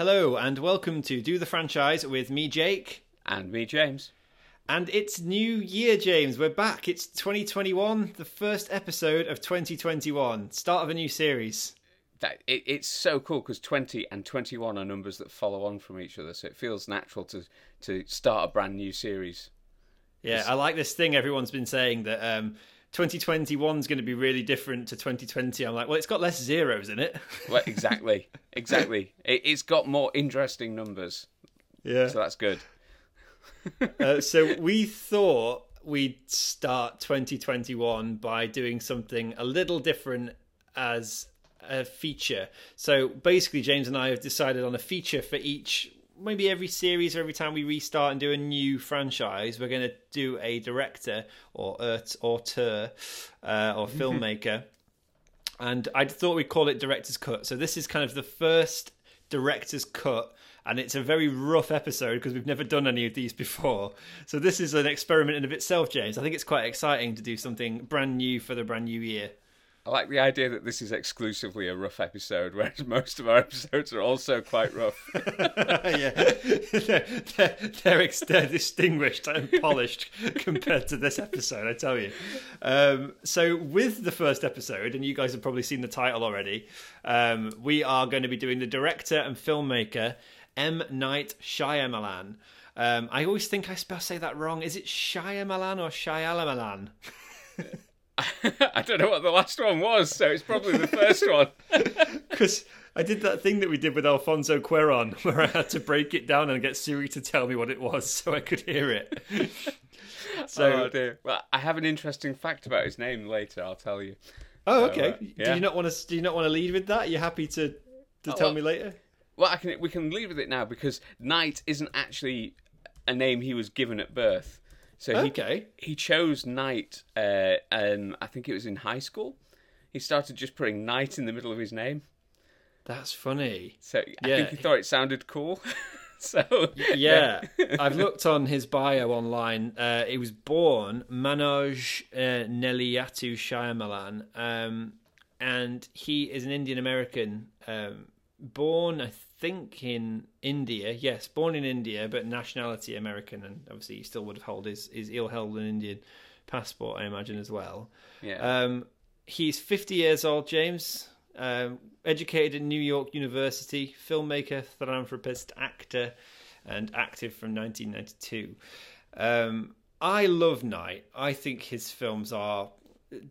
Hello, and welcome to Do the Franchise with me, Jake. And me, James. And it's New Year, James. We're back. It's 2021, the first episode of 2021, start of a new series. That it, it's so cool because 20 and 21 are numbers that follow on from each other, so it feels natural to to start a brand new series. Yeah, I like this thing everyone's been saying that um, 2021 is going to be really different to 2020. I'm like, well, it's got less zeros in it. Well, exactly, exactly. It, it's got more interesting numbers, Yeah. so that's good. uh, so we thought we'd start 2021 by doing something a little different as a feature. So basically, James and I have decided on a feature for each. Maybe every series or every time we restart and do a new franchise, we're going to do a director or auteur uh, or filmmaker. and I thought we'd call it director's cut. So this is kind of the first director's cut, and it's a very rough episode because we've never done any of these before. So this is an experiment in of itself, James. I think it's quite exciting to do something brand new for the brand new year. I like the idea that this is exclusively a rough episode, whereas most of our episodes are also quite rough. yeah, they're, they're, they're, ex- they're distinguished and polished compared to this episode, I tell you. Um, so, with the first episode, and you guys have probably seen the title already, um, we are going to be doing the director and filmmaker M. Night Shyamalan. Um, I always think I spell say that wrong. Is it Shyamalan or Shyamalan? I don't know what the last one was, so it's probably the first one. Because I did that thing that we did with Alfonso Cuaron, where I had to break it down and get Siri to tell me what it was so I could hear it. so, oh dear. Well, I have an interesting fact about his name later. I'll tell you. Oh, okay. uh, Do you not want to? Do you not want to lead with that? You're happy to to Oh, tell well- me later? Well, I can. We can leave with it now because Night isn't actually a name he was given at birth. So he Okay. he chose Night. Uh, um, I think it was in high school. He started just putting Night in the middle of his name. That's funny. So I Yeah. think he thought it sounded cool. so Yeah, I've looked on his bio online. Uh, he was born Manoj uh, Nelliyattu Shyamalan, um, and he is an Indian American. Um, born, I think, in India. Yes, born in India, but nationality American, and obviously he still would have held his his ill held an Indian passport, I imagine as well. yeah. Um, he's 50 years old, James. Um, educated at New York University, filmmaker, philanthropist, actor, and active from 1992. Um, I love Night. I think his films are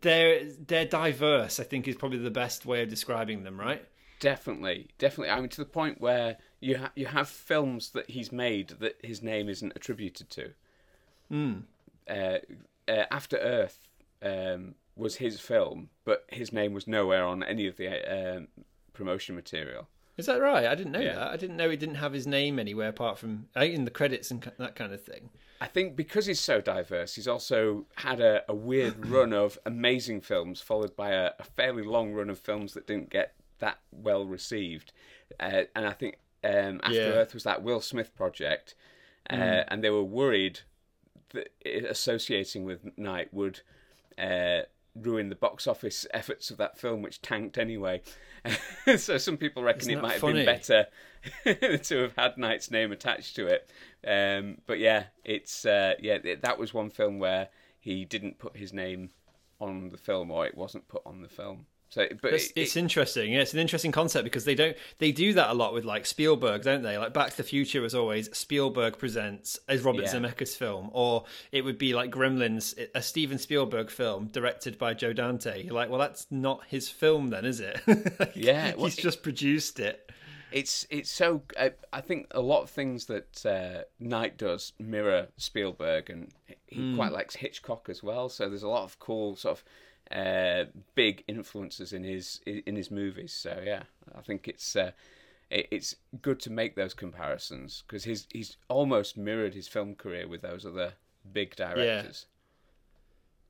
they're they're diverse. I think is probably the best way of describing them. Right? Definitely, definitely. I mean, to the point where you ha- you have films that he's made that his name isn't attributed to. Mm. Uh, uh, After Earth um, was his film, but his name was nowhere on any of the um, promotion material. Is that right? I didn't know Yeah. that. I didn't know he didn't have his name anywhere apart from uh, in the credits and that kind of thing. I think because he's so diverse, he's also had a, a weird run of amazing films, followed by a, a fairly long run of films that didn't get that well received. Uh, and I think um, After Yeah. Earth was that Will Smith project, uh, and they were worried that associating with Night would uh, ruin the box office efforts of that film, which tanked anyway. so some people reckon it might have been better to have had Night's name attached to it. Um, but yeah, it's uh, yeah it, that was one film where he didn't put his name on the film, or it wasn't put on the film. So, but It's, it- it's interesting. Yeah, it's an interesting concept because they don't they do that a lot with like Spielberg, don't they? Like Back to the Future was always Spielberg presents as Robert Yeah. Zemeckis film, or it would be like Gremlins, a Steven Spielberg film directed by Joe Dante. You're like, well, that's not his film, then, is it? Like, Yeah, well, he's just produced it. it's it's so I, I think a lot of things that uh, Night does mirror Spielberg, and he quite likes Hitchcock as well. So there's a lot of cool sort of uh, big influences in his in his movies. So yeah, I think it's uh, it's good to make those comparisons because he's he's almost mirrored his film career with those other big directors.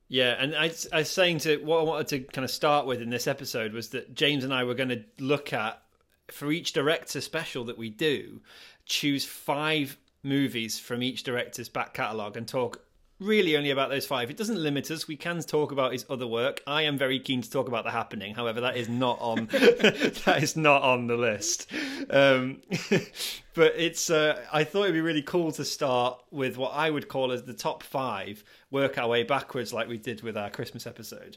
Yeah, and I, I was saying to what I wanted to kind of start with in this episode was that James and I were going to look at for each director special that we do, choose five movies from each director's back catalogue and talk really only about those five. It doesn't limit us. We can talk about his other work. I am very keen to talk about The Happening. However, that is not on that is not on the list. Um, but it's uh, I thought it'd be really cool to start with what I would call as the top five, work our way backwards like we did with our Christmas episode.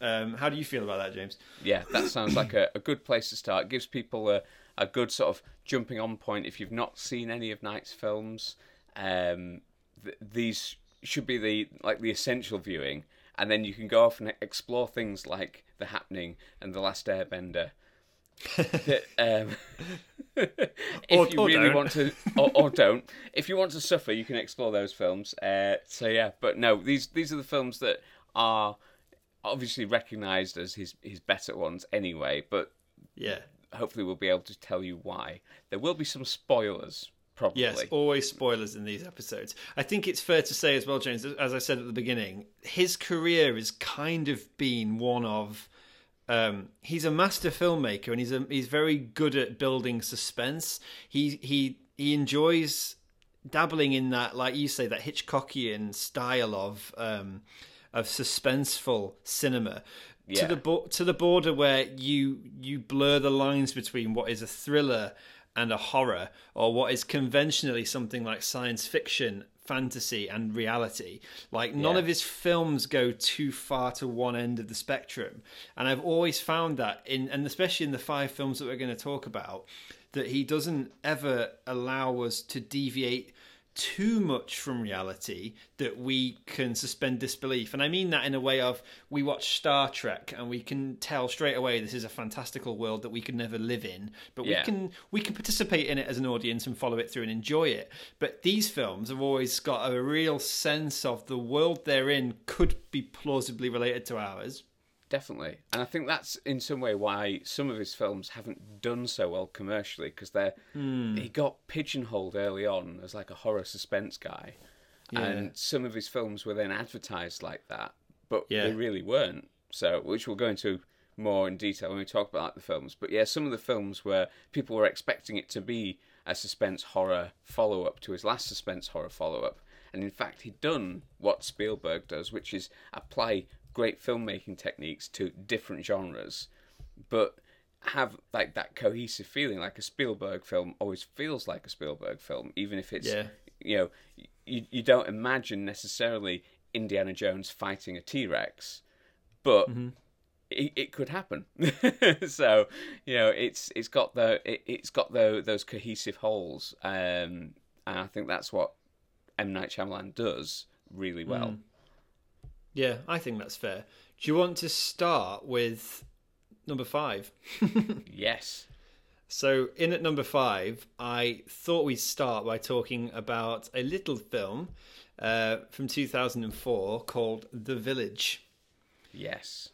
Um, how do you feel about that, James? Yeah, that sounds like a, a good place to start. It gives people a, a good sort of jumping on point if you've not seen any of Night's films. Um, th- these should be the like the essential viewing, and then you can go off and explore things like The Happening and The Last Airbender. um, if Or- you or really don't. want to, or, or don't, if you want to suffer, you can explore those films. Uh, so yeah, but no, these these are the films that are obviously recognised as his his better ones anyway. But Yeah. hopefully, we'll be able to tell you why. There will be some spoilers, probably. Yes, always spoilers in these episodes. I think it's fair to say as well, James, as I said at the beginning, his career has kind of been one of. Um, he's a master filmmaker, and he's a, he's very good at building suspense. He he he enjoys dabbling in that, like you say, that Hitchcockian style of um, of suspenseful cinema. Yeah. To the bo- to the border where you you blur the lines between what is a thriller and a horror, or what is conventionally something like science fiction, fantasy, and reality. Like none Yeah. of his films go too far to one end of the spectrum, and I've always found that in, and especially in the five films that we're going to talk about, that he doesn't ever allow us to deviate too much from reality that we can suspend disbelief. And I mean that in a way of we watch Star Trek and we can tell straight away this is a fantastical world that we could never live in, but Yeah. we can we can participate in it as an audience and follow it through and enjoy it. But these films have always got a real sense of the world they're in could be plausibly related to ours. Definitely, and I think that's in some way why some of his films haven't done so well commercially because they're Hmm. he got pigeonholed early on as like a horror suspense guy, and some of his films were then advertised like that, but Yeah. they really weren't. So, which we'll go into more in detail when we talk about the films. But yeah, some of the films where people were expecting it to be a suspense horror follow up to his last suspense horror follow up. And in fact, he'd done what Spielberg does, which is apply great filmmaking techniques to different genres, but have like that cohesive feeling. Like a Spielberg film always feels like a Spielberg film, even if it's Yeah. you know you you don't imagine necessarily Indiana Jones fighting a T Rex, but it, it could happen. so you know it's it's got the it, it's got the, those cohesive holes, um, and I think that's what M Night Shyamalan does really well. Yeah, I think that's fair. Do you want to start with number five? Yes. So, in at number five, I thought we'd start by talking about a little film uh, from 2004 called The Village. Yes.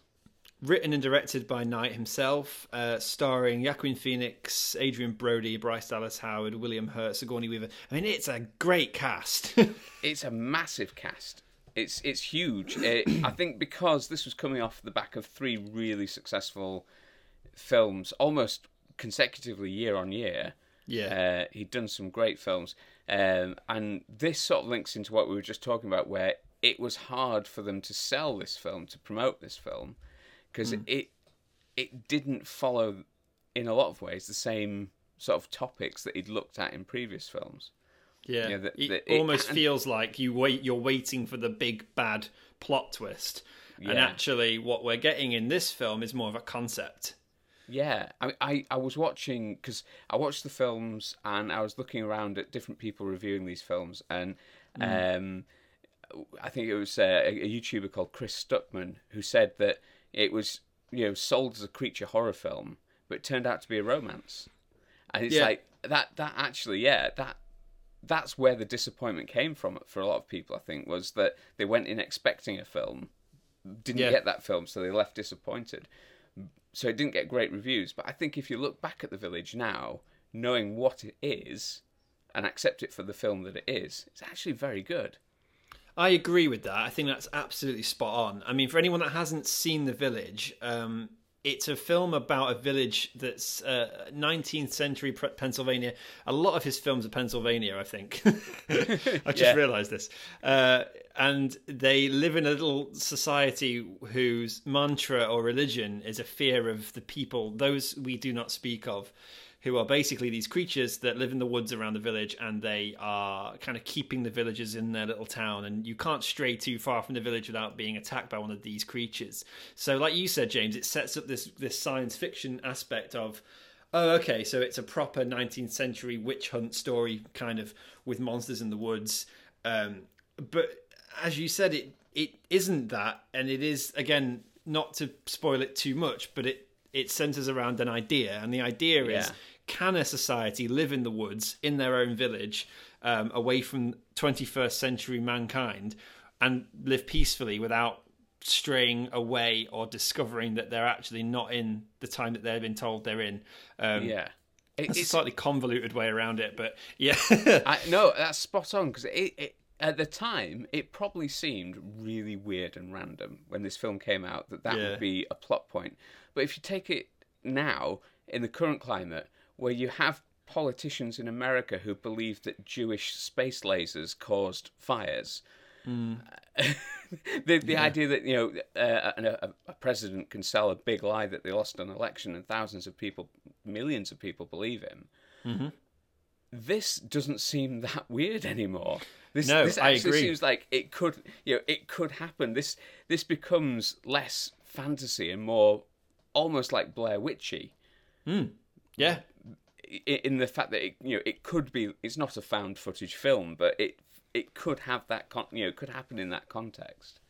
Written and directed by Night himself, uh, starring Joaquin Phoenix, Adrien Brody, Bryce Dallas Howard, William Hurt, Sigourney Weaver. I mean, it's a great cast. It's a massive cast. It's it's huge. It, I think because this was coming off the back of three really successful films, almost consecutively year on year. yeah. Uh, he'd done some great films, um, and this sort of links into what we were just talking about, where it was hard for them to sell this film, to promote this film, because it it didn't follow, in a lot of ways, the same sort of topics that he'd looked at in previous films. Yeah, Yeah, the- it the- it- almost and- feels like you wait. You're waiting for the big bad plot twist, and actually, what we're getting in this film is more of a concept. Yeah, I I, I was watching because I watched the films and I was looking around at different people reviewing these films, and um, I think it was uh, a, a YouTuber called Chris Stuckman who said that it was you know sold as a creature horror film, but it turned out to be a romance, and it's Yeah. like that that actually yeah that that's where the disappointment came from for a lot of people. I think was that they went in expecting a film, didn't Yeah. get that film, so they left disappointed so it didn't get great reviews. But I think if you look back at the village now, knowing what it is, and accept it for the film that it is, it's actually very good. I agree with that. I think that's absolutely spot on. I mean, for anyone that hasn't seen The Village, um, it's a film about a village that's uh, 19th century Pennsylvania. A lot of his films are Pennsylvania, I think. I just Yeah. realised this. Uh, and they live in a little society whose mantra or religion is a fear of the people, those we do not speak of, who are basically these creatures that live in the woods around the village and they are kind of keeping the villagers in their little town. And you can't stray too far from the village without being attacked by one of these creatures. So, like you said, James, it sets up this, this science fiction aspect of. Oh, okay. So it's a proper 19th century witch hunt story, kind of with monsters in the woods. Um, but as you said, it it isn't that, and it is again not to spoil it too much, but it it centers around an idea, and the idea is Yeah. can a society live in the woods in their own village, um, away from 21st century mankind, and live peacefully without straying away or discovering that they're actually not in the time that they've been told they're in. Um, Yeah. It's a slightly convoluted way around it, but yeah. I, no, that's spot on because it, it, at the time it probably seemed really weird and random when this film came out that that Yeah. would be a plot point. But if you take it now in the current climate, where you have politicians in America who believe that Jewish space lasers caused fires. the the idea that you know uh, a, a president can sell a big lie that they lost an election and thousands of people, millions of people believe him. Mm-hmm. This doesn't seem that weird anymore. This, No, this I agree. seems like it could, you know, it could happen. This this becomes less fantasy and more almost like Blair Witchy yeah. in the fact that it, you know it could be. It's not a found footage film, but it it could have that con- you know it could happen in that context.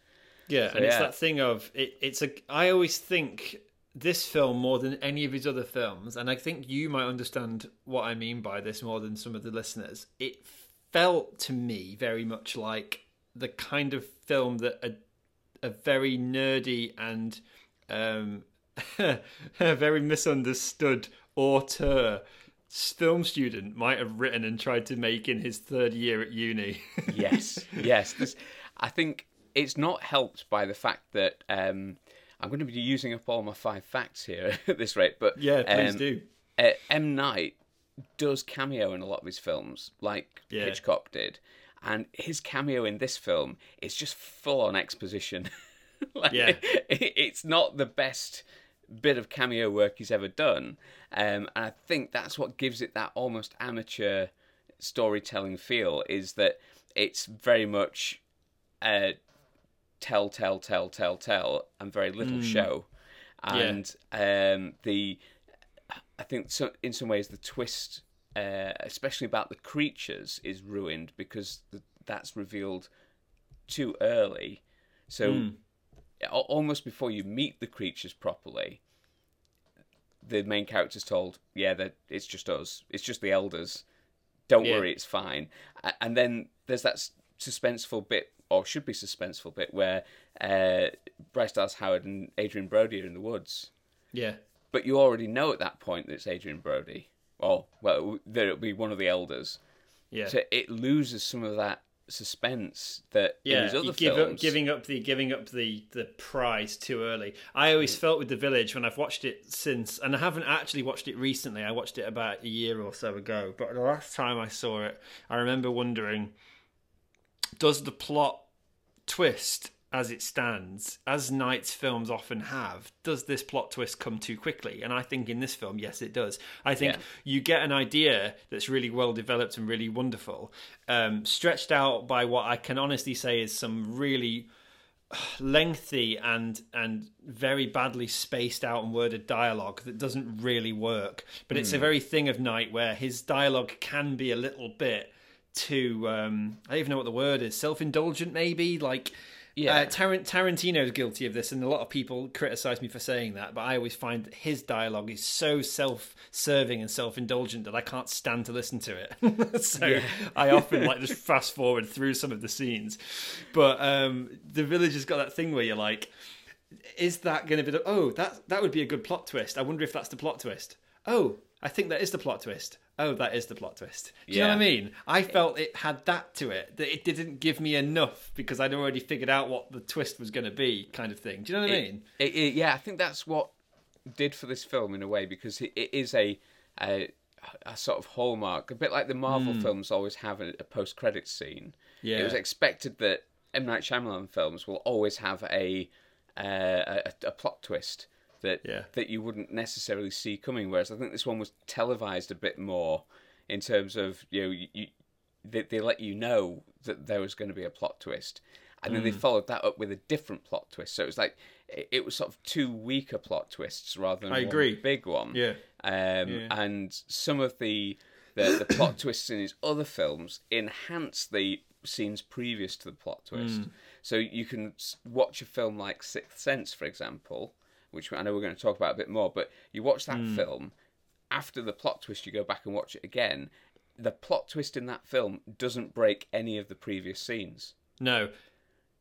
Yeah, and it's that thing of it, it's a. I always think this film more than any of his other films, and I think you might understand what I mean by this more than some of the listeners. It felt to me very much like the kind of film that a, a very nerdy and um, very misunderstood auteur film student might have written and tried to make in his third year at uni. yes, yes. This, I think it's not helped by the fact that um, I'm going to be using up all my five facts here at this rate. But yeah, please um, do. uh, M Night does cameo in a lot of his films, like Yeah. Hitchcock did, and his cameo in this film is just full on exposition. like, Yeah. it- it's not the best bit of cameo work he's ever done, um, and I think that's what gives it that almost amateur storytelling feel. Is that it's very much uh, tell, tell, tell, tell, tell, and very little show. Hmm. Yeah. And um, the, I think so, in some ways the twist, uh, especially about the creatures, is ruined because th- that's revealed too early. So Hmm. Al- almost before you meet the creatures properly, the main character's told, "Yeah, that it's just us. It's just the elders. Don't Yeah. worry, it's fine." And then there's that suspenseful bit, or should be suspenseful bit, where uh, Bryce Dallas Howard and Adrien Brody are in the woods, Yeah. but you already know at that point that it's Adrien Brody. Or well, that it'll be one of the elders. Yeah. So it loses some of that suspense that in yeah, his other you give films. up, giving up the giving up the the prize too early. I always felt with the village when I've watched it since, and I haven't actually watched it recently. I watched it about a year or so ago, but the last time I saw it, I remember wondering: Does the plot twist as it stands, as Night's films often have, does this plot twist come too quickly? And I think in this film, yes, it does. I think Yeah. you get an idea that's really well developed and really wonderful, um, stretched out by what I can honestly say is some really lengthy and and very badly spaced out and worded dialogue that doesn't really work. But it's a Hmm. very thing of Knight where his dialogue can be a little bit too um I don't even know what the word is, self indulgent maybe, like Yeah. uh, Tarant- Tarantino's guilty of this, and a lot of people criticize me for saying that. But I always find that his dialogue is so self-serving and self-indulgent that I can't stand to listen to it. so I often like just fast forward through some of the scenes. But um, the village has got that thing where you're like, is that going to be the? Oh, that that would be a good plot twist. I wonder if that's the plot twist. Oh, I think that is the plot twist. Oh, that is the plot twist. Do you know what I mean? I felt it had that to it that it didn't give me enough because I'd already figured out what the twist was going to be, kind of thing. Do you know what I mean? It- it- yeah, I think that's what did for this film in a way because it, it is a, a a sort of hallmark, a bit like the Marvel films always have a, a post credit scene. Yeah. It was expected that M Night Shyamalan films will always have a uh, a, a plot twist that Yeah. that you wouldn't necessarily see coming. Whereas I think this one was televised a bit more in terms of you know you, you they, they let you know that there was going to be a plot twist, and then they followed that up with a different plot twist. So it was like it, it was sort of two weaker plot twists rather than I one agree. big one. Yeah. Um, Yeah. And some of the, the the plot twists in his other films enhance the scenes previous to the plot twist. So you can watch a film like Sixth Sense, for example, which I know we're going to talk about a bit more. But you watch that hmm. film after the plot twist, you go back and watch it again. The plot twist in that film doesn't break any of the previous scenes. No.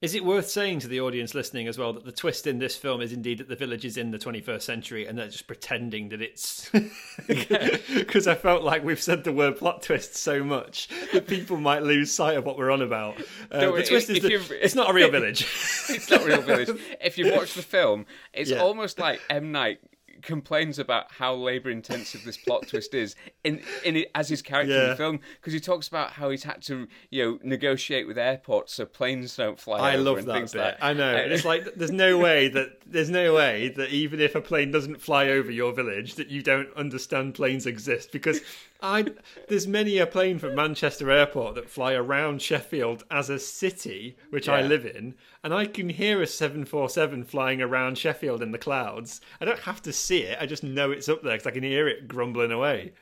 Is it worth saying to the audience listening as well that the twist in this film is indeed that the village is in the 21st century and they're just pretending that it's. Because I felt like we've said the word plot twist so much that people might lose sight of what we're on about. Uh, Don't worry, the twist if- is if that it's not a real village. it's not a real village. If you watch the film, it's Yeah. almost like M Night complains about how labor intensive this plot twist is in in it, as his character in the film because he talks about how he's had to you know negotiate with airports so planes don't fly I over love that bit. like I know. It's like there's no way that there's no way that even if a plane doesn't fly over your village that you don't understand planes exist because I there's many a plane from Manchester Airport that fly around Sheffield as a city, which I live in, and I can hear a 747 flying around Sheffield in the clouds. I don't have to see it. I just know it's up there because I can hear it grumbling away.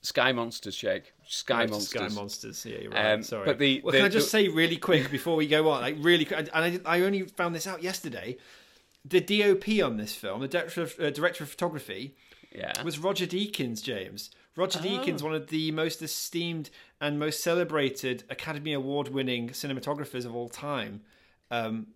Sky Monsters, Shake. Sky Right, Monsters. Sky Monsters. Yeah, you're right. Um, Sorry. but the- well, the- can I just the- say really quick before we go on, like really, quick, and I, I only found this out yesterday. The DOP on this film, the director of, uh, director of photography, Yeah. was Roger Deakins. James Roger Deakins, one of the most esteemed and most celebrated Academy Award-winning cinematographers of all time, um,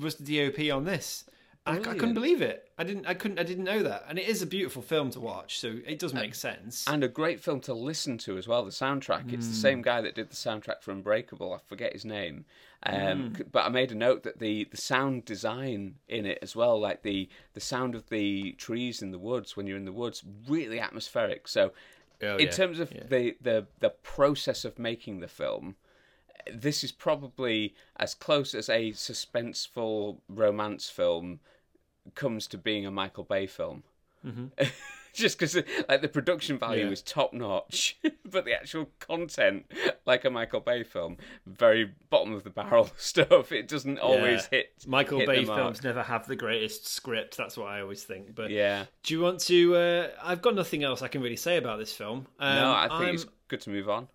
was the DOP on this. I, I couldn't believe it. I didn't. I couldn't. I didn't know that. And it is a beautiful film to watch, so it does make sense. and a great film to listen to as well. The soundtrack. It's Hmm. the same guy that did the soundtrack for Unbreakable. I forget his name, um, c- but I made a note that the the sound design in it as well, like the the sound of the trees in the woods when you're in the woods, really atmospheric. So, Oh, in yeah. terms of Yeah. the the the process of making the film. This is probably as close as a suspenseful romance film comes to being a Michael Bay film. Just because like the production value Mm-hmm. Yeah. is top notch, but the actual content, like a Michael Bay film, very bottom of the barrel stuff. It doesn't always Yeah. hit. Michael hit Bay films never have the greatest script. That's what I always think. But Yeah. do you want to? Uh, I've got nothing else I can really say about this film. Um, no, I think I'm- it's good to move on.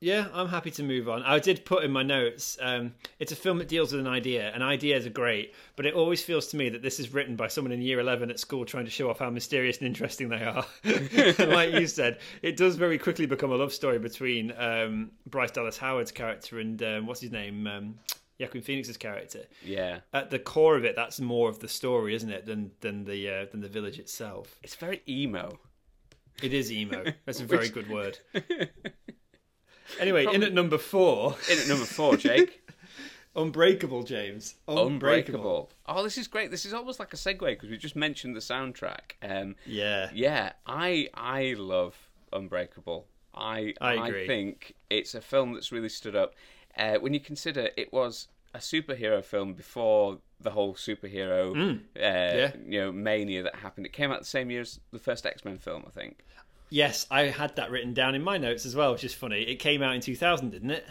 Yeah, I'm happy to move on. I did put in my notes. Um, it's a film that deals with an idea, and ideas are great, but it always feels to me that this is written by someone in year 11 at school trying to show off how mysterious and interesting they are. like you said, it does very quickly become a love story between um, Bryce Dallas Howard's character and um, what's his name, um, Joaquin Phoenix's character. Yeah. At the core of it, that's more of the story, isn't it, than than the uh, than the village itself. It's very emo. It is emo. That's a very Which- good word. Anyway, in at number four. In at number four, Jake. Unbreakable, James. Unbreakable. Oh, this is great. This is almost like a segue because we just mentioned the soundtrack. Um, Yeah. yeah, I I love Unbreakable. I I agree. think it's a film that's really stood up. Uh, when you consider it was a superhero film before the whole superhero uh, Mm. Yeah. you know mania that happened. It came out the same year as the first X Men film, I think. Yes, I had that written down in my notes as well, which is funny. It came out in 2000, didn't it?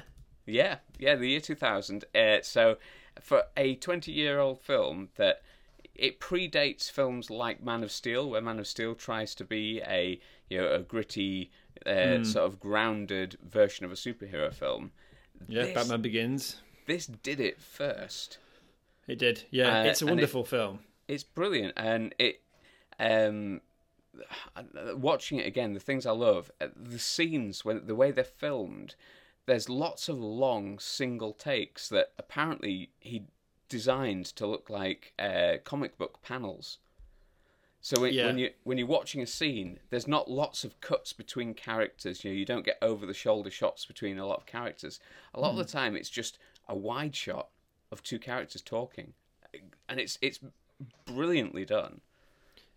Yeah, yeah, the year 2000. Uh, so, for a 20 year old film that it predates films like Man of Steel, where Man of Steel tries to be a you know a gritty, uh, sort of grounded version of a superhero film. Yeah, This- Batman Begins. This did it first. It did. Yeah, Uh, it's a and it- wonderful film. It's brilliant, and it. Um, watching it again, the things I love, uh, the scenes when the way they're filmed. There's lots of long single takes that apparently he designed to look like uh, comic book panels. So when, Yeah. when you when you're watching a scene, there's not lots of cuts between characters. You know, you don't get over the shoulder shots between a lot of characters. A lot of the time, it's just a wide shot of two characters talking, and it's it's brilliantly done.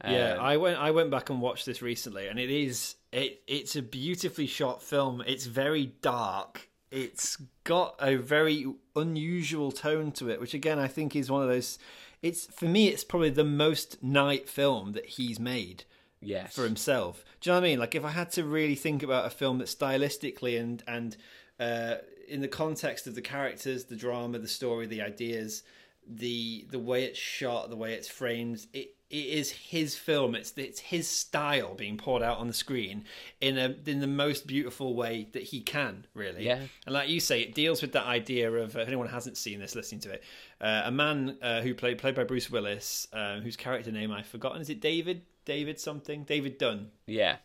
Yeah, Um, I went I went back and watched this recently, and it is it it's a beautifully shot film. It's very dark. It's got a very unusual tone to it, which again I think is one of those. It's for me, it's probably the most night film that he's made yes. for himself. Do you know what I mean? Like if I had to really think about a film that stylistically and and uh, in the context of the characters, the drama, the story, the ideas, the the way it's shot, the way it's framed, it it is his film. It's it's his style being poured out on the screen in a in the most beautiful way that he can. Really, Yeah. And like you say, it deals with that idea of uh, if anyone hasn't seen this, listening to it, uh, a man uh, who played played by Bruce Willis, uh, whose character name I've forgotten. Is it David? David something? David Dunn. Yeah.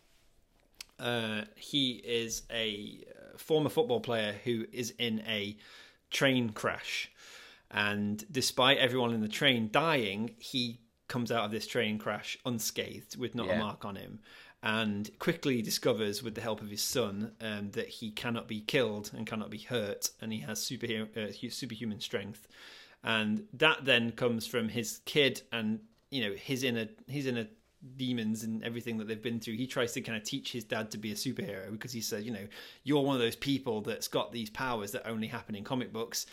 Uh, he is a uh, former football player who is in a train crash, and despite everyone in the train dying, he comes out of this train crash unscathed with not a mark on him. And quickly discovers, with the help of his son, um, that he cannot be killed and cannot be hurt, and he has superhero, uh, superhuman strength. And that then comes from his kid, and you know his inner his inner demons and everything that they've been through. He tries to kind of teach his dad to be a superhero because he said, you know, you're one of those people that's got these powers that only happen in comic books.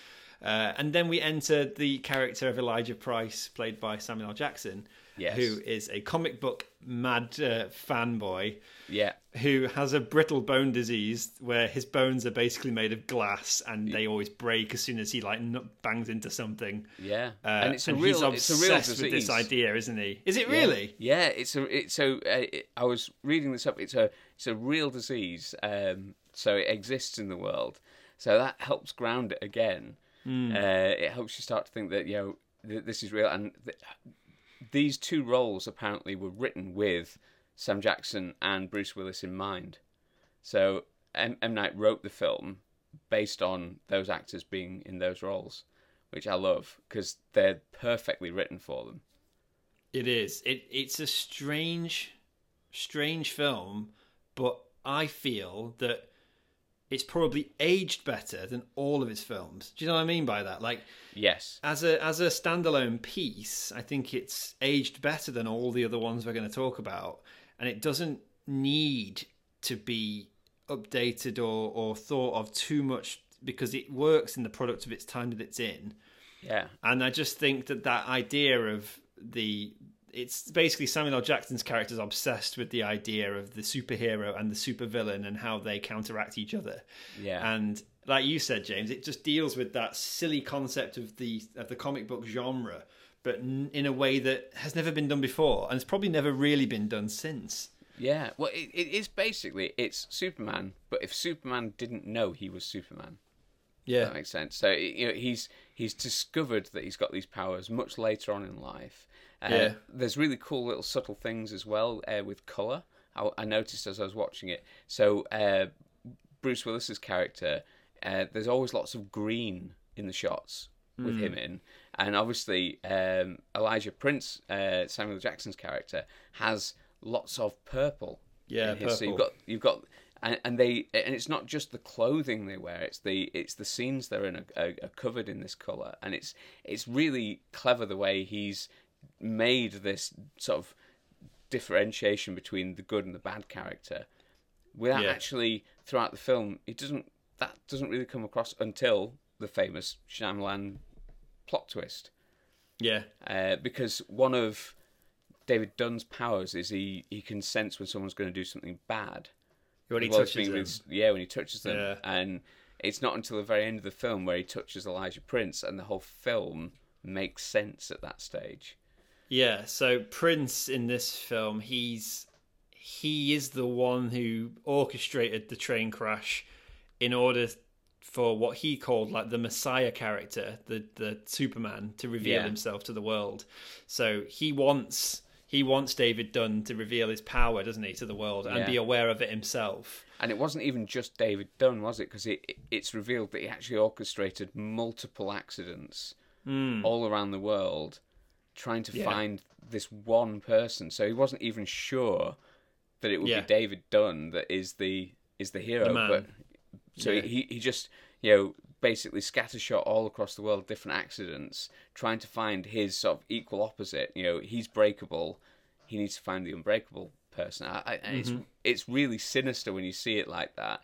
Uh, and then we enter the character of Elijah Price, played by Samuel L. Jackson, Yes. who is a comic book mad uh, fanboy Yeah. who has a brittle bone disease where his bones are basically made of glass and they always break as soon as he like n- bangs into something. Yeah. Uh, and it's a he's real it's a real obsessed disease. with this idea, isn't he? Is it Yeah. really? Yeah, it's a it's so uh, it, I was reading this up. It's a it's a real disease. Um, so it exists in the world. So that helps ground it again. Hmm. Uh, it helps you start to think that you know th- this is real. And th- these two roles apparently were written with Sam Jackson and Bruce Willis in mind. So M, M. Night wrote the film based on those actors being in those roles, which I love because they're perfectly written for them. It is. It it's a strange, strange film, but I feel that it's probably aged better than all of his films. Do you know what I mean by that? Like Yes. as a as a standalone piece, I think it's aged better than all the other ones we're going to talk about, and it doesn't need to be updated or or thought of too much because it works in the product of its time that it's in. Yeah. And I just think that that idea of the it's basically Samuel L. Jackson's character is obsessed with the idea of the superhero and the supervillain and how they counteract each other. Yeah. And like you said, James, it just deals with that silly concept of the of the comic book genre, but n- in a way that has never been done before, and it's probably never really been done since. Yeah, well, it, it is basically it's Superman, but if Superman didn't know he was Superman, Yeah, that makes sense. So you know, he's he's discovered that he's got these powers much later on in life. Uh, Yeah. There's really cool little subtle things as well uh, with color. I, I noticed as I was watching it. So uh, Bruce Willis's character, uh, there's always lots of green in the shots with him in, and obviously um, Elijah Prince, uh, Samuel Jackson's character, has lots of purple. Yeah, his- So you've got you've got and, and they and it's not just the clothing they wear it's the it's the scenes they're in are, are, are covered in this color and it's it's really clever the way he's made this sort of differentiation between the good and the bad character without Yeah. actually throughout the film it doesn't that doesn't really come across until the famous Shyamalan plot twist yeah, uh, because one of David Dunn's powers is he, he can sense when someone's going to do something bad. when he touches them. yeah, when he touches them. Yeah. And it's not until the very end of the film where he touches Elijah Prince and the whole film makes sense at that stage. Yeah, so Prince in this film, he's he is the one who orchestrated the train crash in order for what he called like the Messiah character, the the Superman, to reveal Yeah. himself to the world. So he wants he wants David Dunn to reveal his power, doesn't he, to the world and Yeah. be aware of it himself. And it wasn't even just David Dunn, was it? Because it, it- it's revealed that he actually orchestrated multiple accidents hmm. all around the world, trying to. Yeah. find this one person. So he wasn't even sure that it would Yeah. be David Dunn that is the is the hero. The. But so Yeah. he he just you know basically scattershot all across the world different accidents, trying to find his sort of equal opposite. You know, he's breakable. he needs to find the unbreakable person. I, I, and It's it's really sinister when you see it like that.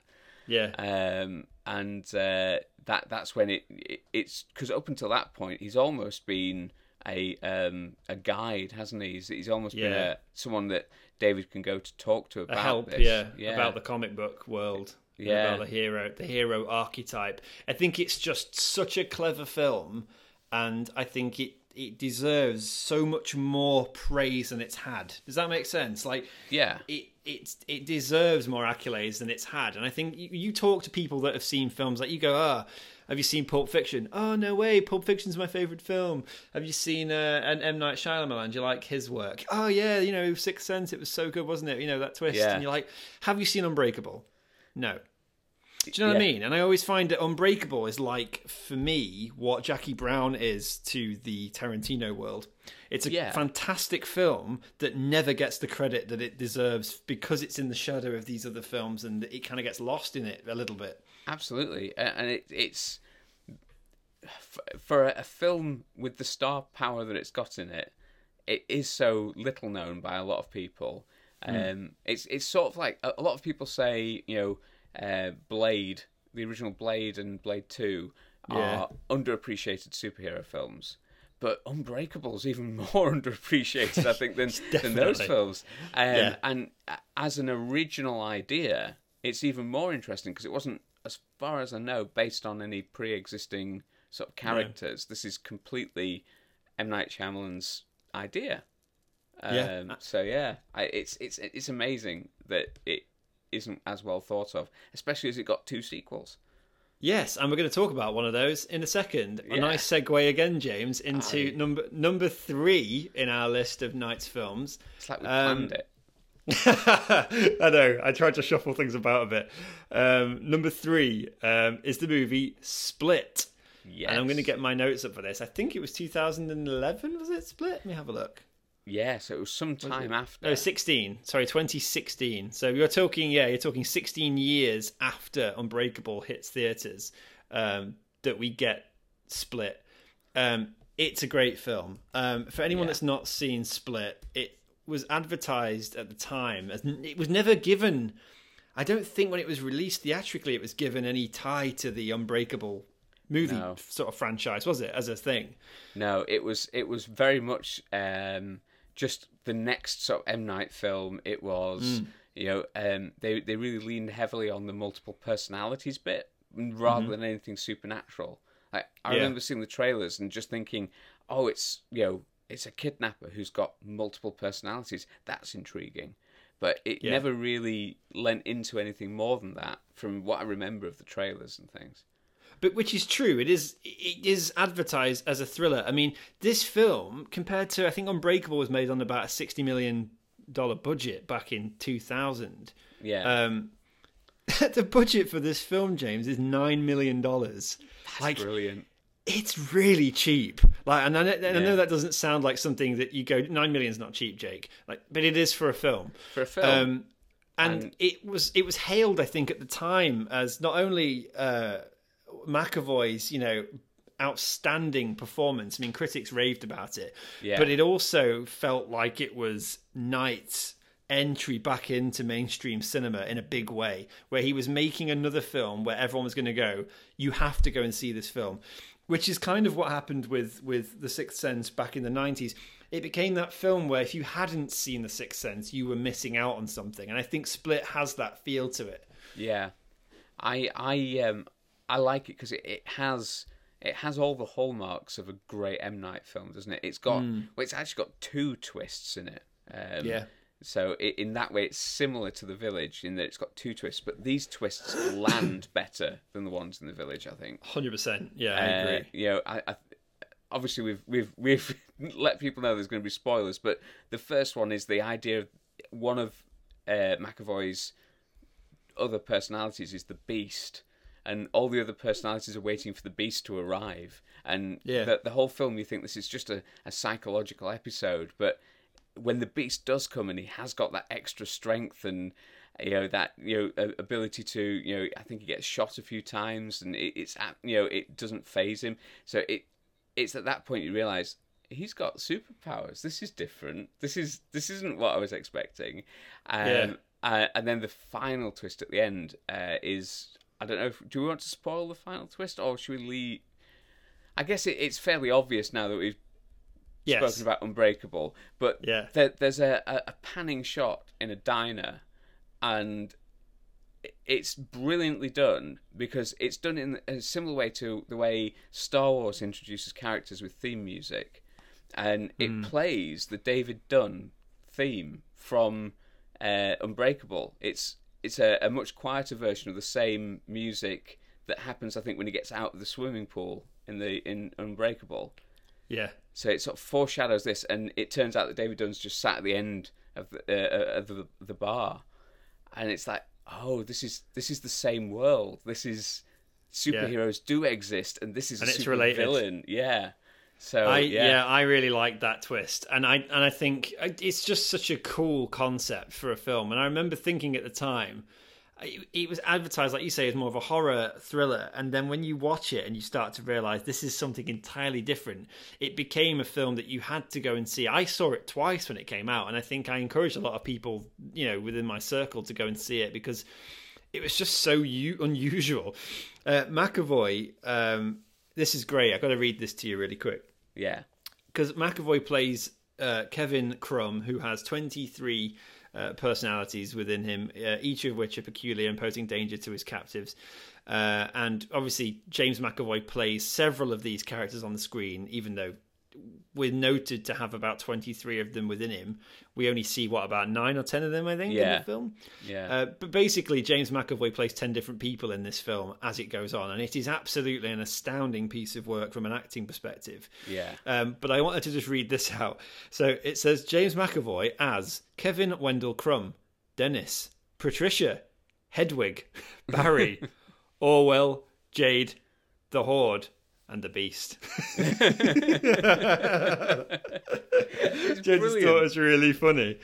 Yeah. Um, and uh, that that's when it, it it's because up until that point he's almost been a um, a guide, hasn't he? He's, he's almost been a, someone that David can go to talk to a about help, this. yeah, yeah, about the comic book world. Yeah. about the hero, the hero archetype. I think it's just such a clever film, and I think it it deserves so much more praise than it's had. Does that make sense? Like, yeah, it it it deserves more accolades than it's had. And I think you, you talk to people that have seen films like you go, ah, have you seen Pulp Fiction? Oh no way, Pulp Fiction's my favorite film. Have you seen uh, an M Night Shyamalan? Do you like his work? Oh yeah, you know Sixth Sense. It was so good, wasn't it? You know that twist. Yeah. And you're like, have you seen Unbreakable? No. Do you know what I mean? And I always find that Unbreakable is like, for me, what Jackie Brown is to the Tarantino world. It's a Yeah. fantastic film that never gets the credit that it deserves because it's in the shadow of these other films and it kind of gets lost in it a little bit. Absolutely. And it, it's for a film with the star power that it's got in it. It is so little known by a lot of people. Um, it's it's sort of like a, lot of people say, you know, uh, Blade, the original Blade and Blade Two, are underappreciated superhero films. But Unbreakable's even more underappreciated, I think, than, than those films. Um, Yeah. And as an original idea, it's even more interesting because it wasn't, as far as I know, based on any pre-existing sort of characters. This is completely M Night Shyamalan's idea. Yeah. Um, so yeah, I, it's it's it's amazing that it isn't as well thought of, especially as it got two sequels. Yes, and we're going to talk about one of those in a second. A nice segue again, James, into Aye. number number three in our list of Night's films. It's like we Um, planned it. I know. I tried to shuffle things about a bit. Um, number three um, is the movie Split. Yes. And I'm going to get my notes up for this. I think it was 2011, was it Split? Let me have a look. Yeah, so it was some time after. No, 16. Sorry, 2016. So you're talking, yeah, you're talking 16 years after Unbreakable hits theaters um, that we get Split. Um, it's a great film. Um, for anyone Yeah. that's not seen Split, it was advertised at the time as it was never given. I don't think when it was released theatrically, it was given any tie to the Unbreakable movie No. sort of franchise, was it? As a thing. No, it was it was very much um, just the next sort of M Night film. It was you know um, they they really leaned heavily on the multiple personalities bit rather than anything supernatural. Like, I Yeah. remember seeing the trailers and just thinking, oh, it's you know it's a kidnapper who's got multiple personalities. That's intriguing. But it Yeah. never really lent into anything more than that, from what I remember of the trailers and things. but which is true. It is it is advertised as a thriller. I mean, this film compared to I think Unbreakable was made on about a sixty million dollar budget back in two thousand. Yeah, Um, the budget for this film, James, is nine million dollars. Like brilliant. it's really cheap. Like, and I know, and I know that doesn't sound like something that you go nine million is not cheap, Jake. Like, but it is for a film. For a film, Um, and, And- it was it was hailed, I think, at the time as not only uh, McAvoy's, you know, outstanding performance. I mean, critics raved about it, Yeah. but it also felt like it was Night's entry back into mainstream cinema in a big way, where he was making another film where everyone was going to go, "You have to go and see this film," which is kind of what happened with with The Sixth Sense back in the nineties. It became that film where if you hadn't seen The Sixth Sense, you were missing out on something, and I think Split has that feel to it. Yeah, I I um I like it because it, it has it has all the hallmarks of a great M Night film, doesn't it? It's got well, it's actually got two twists in it. Um, Yeah. So i in that way, it's similar to the Village in that it's got two twists, but these twists land better than the ones in the Village. I think. Hundred percent. Yeah, I Uh, agree. you know, I, I obviously we've we've we've let people know there's going to be spoilers, but the first one is the idea of one of uh, McAvoy's other personalities is the Beast, and all the other personalities are waiting for the Beast to arrive. And Yeah. the, the whole film, you think this is just a, a psychological episode, but when the Beast does come and he has got that extra strength and you know that you know ability to you know I think he gets shot a few times and it, it's at- you know it doesn't phase him. So it it's at that point you realise he's got superpowers. This is different. This is this isn't what I was expecting. Um, Yeah. uh, and then the final twist at the end uh, is I don't know. If, do we want to spoil the final twist, or should we leave? I guess it, it's fairly obvious now that we've Yes. spoken about Unbreakable, but Yeah. there, there's a, a, panning shot in a diner, and it's brilliantly done because it's done in a similar way to the way Star Wars introduces characters with theme music, and it Hmm. plays the David Dunn theme from uh, Unbreakable. It's it's a, a much quieter version of the same music that happens, I think, when he gets out of the swimming pool in the in Unbreakable. Yeah. So it sort of foreshadows this, and it turns out that David Dunn's just sat at the end of the uh, of the, the bar, and it's like, oh, this is this is the same world. This is superheroes do exist, and this is And a it's related. villain. Yeah. So I yeah. yeah. I really like that twist, and I and I think uh, it's just such a cool concept for a film. And I remember thinking at the time, it, it was advertised like you say as more of a horror thriller, and then when you watch it and you start to realize this is something entirely different, it became a film that you had to go and see. I saw it twice when it came out, and I think I encouraged a lot of people, you know, within my circle to go and see it because it was just so u- unusual. Uh, McAvoy, um, this is great. I've got to read this to you really quick yeah. because McAvoy plays uh, Kevin Crumb, who has 23 uh, personalities within him, uh, each of which are peculiar and posing danger to his captives. Uh, and obviously, James McAvoy plays several of these characters on the screen, even though we're noted to have about 23 of them within him. We only see, what, about nine or 10 of them, I think, in the film? Yeah. Uh, but basically, James McAvoy plays 10 different people in this film as it goes on, and it is absolutely an astounding piece of work from an acting perspective. Yeah. Um, but I wanted to just read this out. So it says James McAvoy as Kevin Wendell Crumb, Dennis, Patricia, Hedwig, Barry, Orwell, Jade, the Horde, and the Beast. Just thought it was really funny.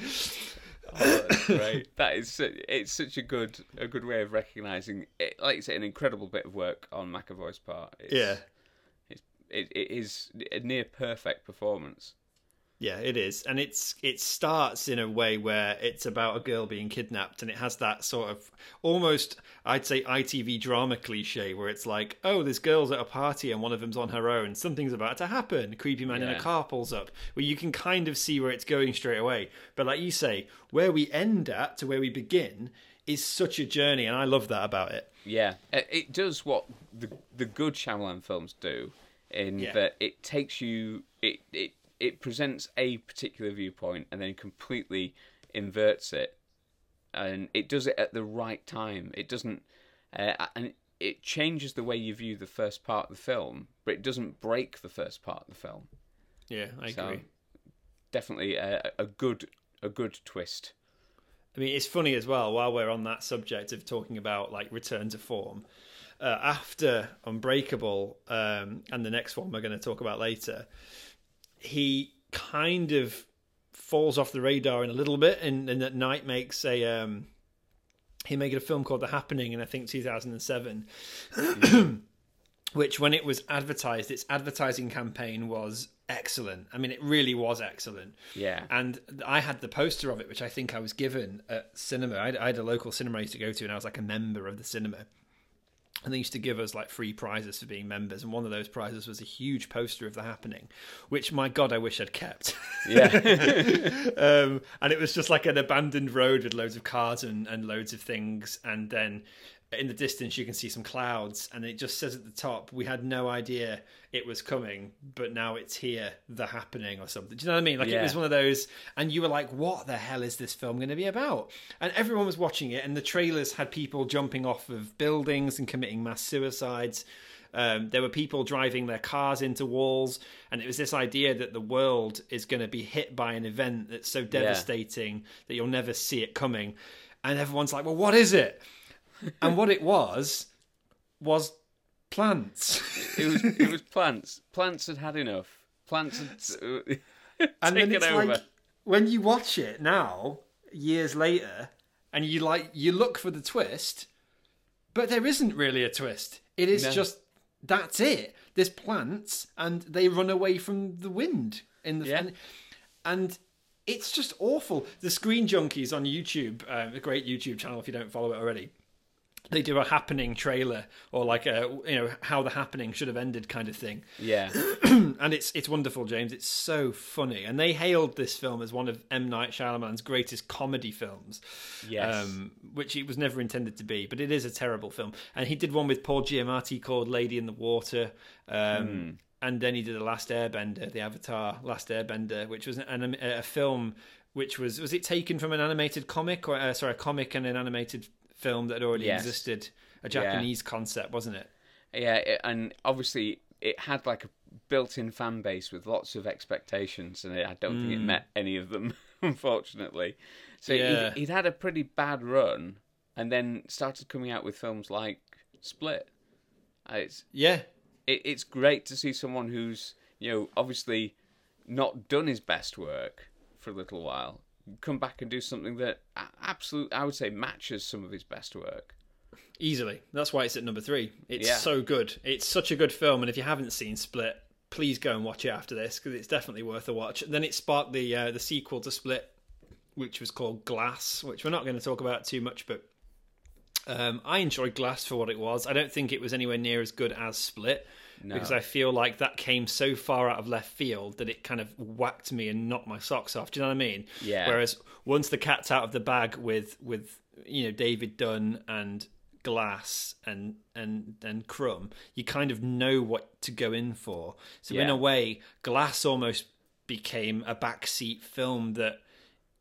Oh, that's great. that is it's such a good a good way of recognizing it. Like you say, an incredible bit of work on McAvoy's part. It's, Yeah. it's, it, it is a near perfect performance. Yeah, it is, and it's it starts in a way where it's about a girl being kidnapped, and it has that sort of almost I'd say ITV drama cliche where it's like, oh, this girl's at a party and one of them's on her own, something's about to happen. A Creepy man in a car pulls up, where you can kind of see where it's going straight away. But like you say, where we end at to where we begin is such a journey, and I love that about it. Yeah, it, it does what the the good Shyamalan films do, in Yeah. that it takes you it it it presents a particular viewpoint and then completely inverts it, and it does it at the right time. It doesn't, uh, and it changes the way you view the first part of the film, but it doesn't break the first part of the film. Yeah, I So agree. definitely a, a good a good twist. I mean, it's funny as well. While we're on that subject of talking about like return to form, uh, after Unbreakable um, and the next one we're going to talk about later, he kind of falls off the radar in a little bit, and, and at night makes a um, he made a film called The Happening in I think 2007. Which, when it was advertised, its advertising campaign was excellent. I mean, it really was excellent. Yeah, And I had the poster of it, which I think I was given at cinema. I I had a local cinema I used to go to, and I was like a member of the cinema. And they used to give us like free prizes for being members. And one of those prizes was a huge poster of the happening, which my God, I wish I'd kept. yeah, um, and it was just like an abandoned road with loads of cars and, and loads of things. And then in the distance, you can see some clouds. And it just says at the top, we had no idea it was coming, but now it's here, the happening or something. Do you know what I mean? Like it was one of those, and you were like, what the hell is this film going to be about? And everyone was watching it, and the trailers had people jumping off of buildings and committing mass suicides. Um, there were people driving their cars into walls, and it was this idea that the world is going to be hit by an event that's so devastating that you'll never see it coming. And everyone's like, well, what is it? And what it was was plants. it was it was plants. Plants had had enough. Plants had and then it's over. like when you watch it now, years later, and you like you look for the twist, but there isn't really a twist. It is No. just that's it. There's plants, and they run away from the wind. in the Yeah. and, and it's just awful. The Screen Junkies on YouTube, um, a great YouTube channel if you don't follow it already. They do a happening trailer or like a you know how the happening should have ended kind of thing Yeah, and it's it's wonderful, James. It's so funny, and they hailed this film as one of M Night Shyamalan's greatest comedy films. Yes. um, which it was never intended to be, but it is a terrible film. And he did one with Paul Giamatti called Lady in the Water, um, and then he did the Last Airbender, the Avatar Last Airbender, which was an, a film which was was it taken from an animated comic or uh, sorry a comic and an animated film that already Yes. existed, a Japanese concept, wasn't it? yeah, it, and obviously it had like a built-in fan base with lots of expectations, and I don't think it met any of them, unfortunately. So Yeah. he'd, he'd had a pretty bad run, and then started coming out with films like Split. Uh, It's Yeah, it, it's great to see someone who's you know obviously not done his best work for a little while come back and do something that absolutely I would say matches some of his best work. Easily. That's why it's at number three. It's Yeah. so good. It's such a good film, and if you haven't seen Split, please go and watch it after this because it's definitely worth a watch. And then it sparked the uh, the sequel to Split, which was called Glass, which we're not going to talk about too much, but um, I enjoyed Glass for what it was. I don't think it was anywhere near as good as Split. No. Because I feel like that came so far out of left field that it kind of whacked me and knocked my socks off. Do you know what I mean? Yeah. Whereas once the cat's out of the bag with with you know David Dunn and Glass and and and Crumb, you kind of know what to go in for. So in a way, Glass almost became a backseat film that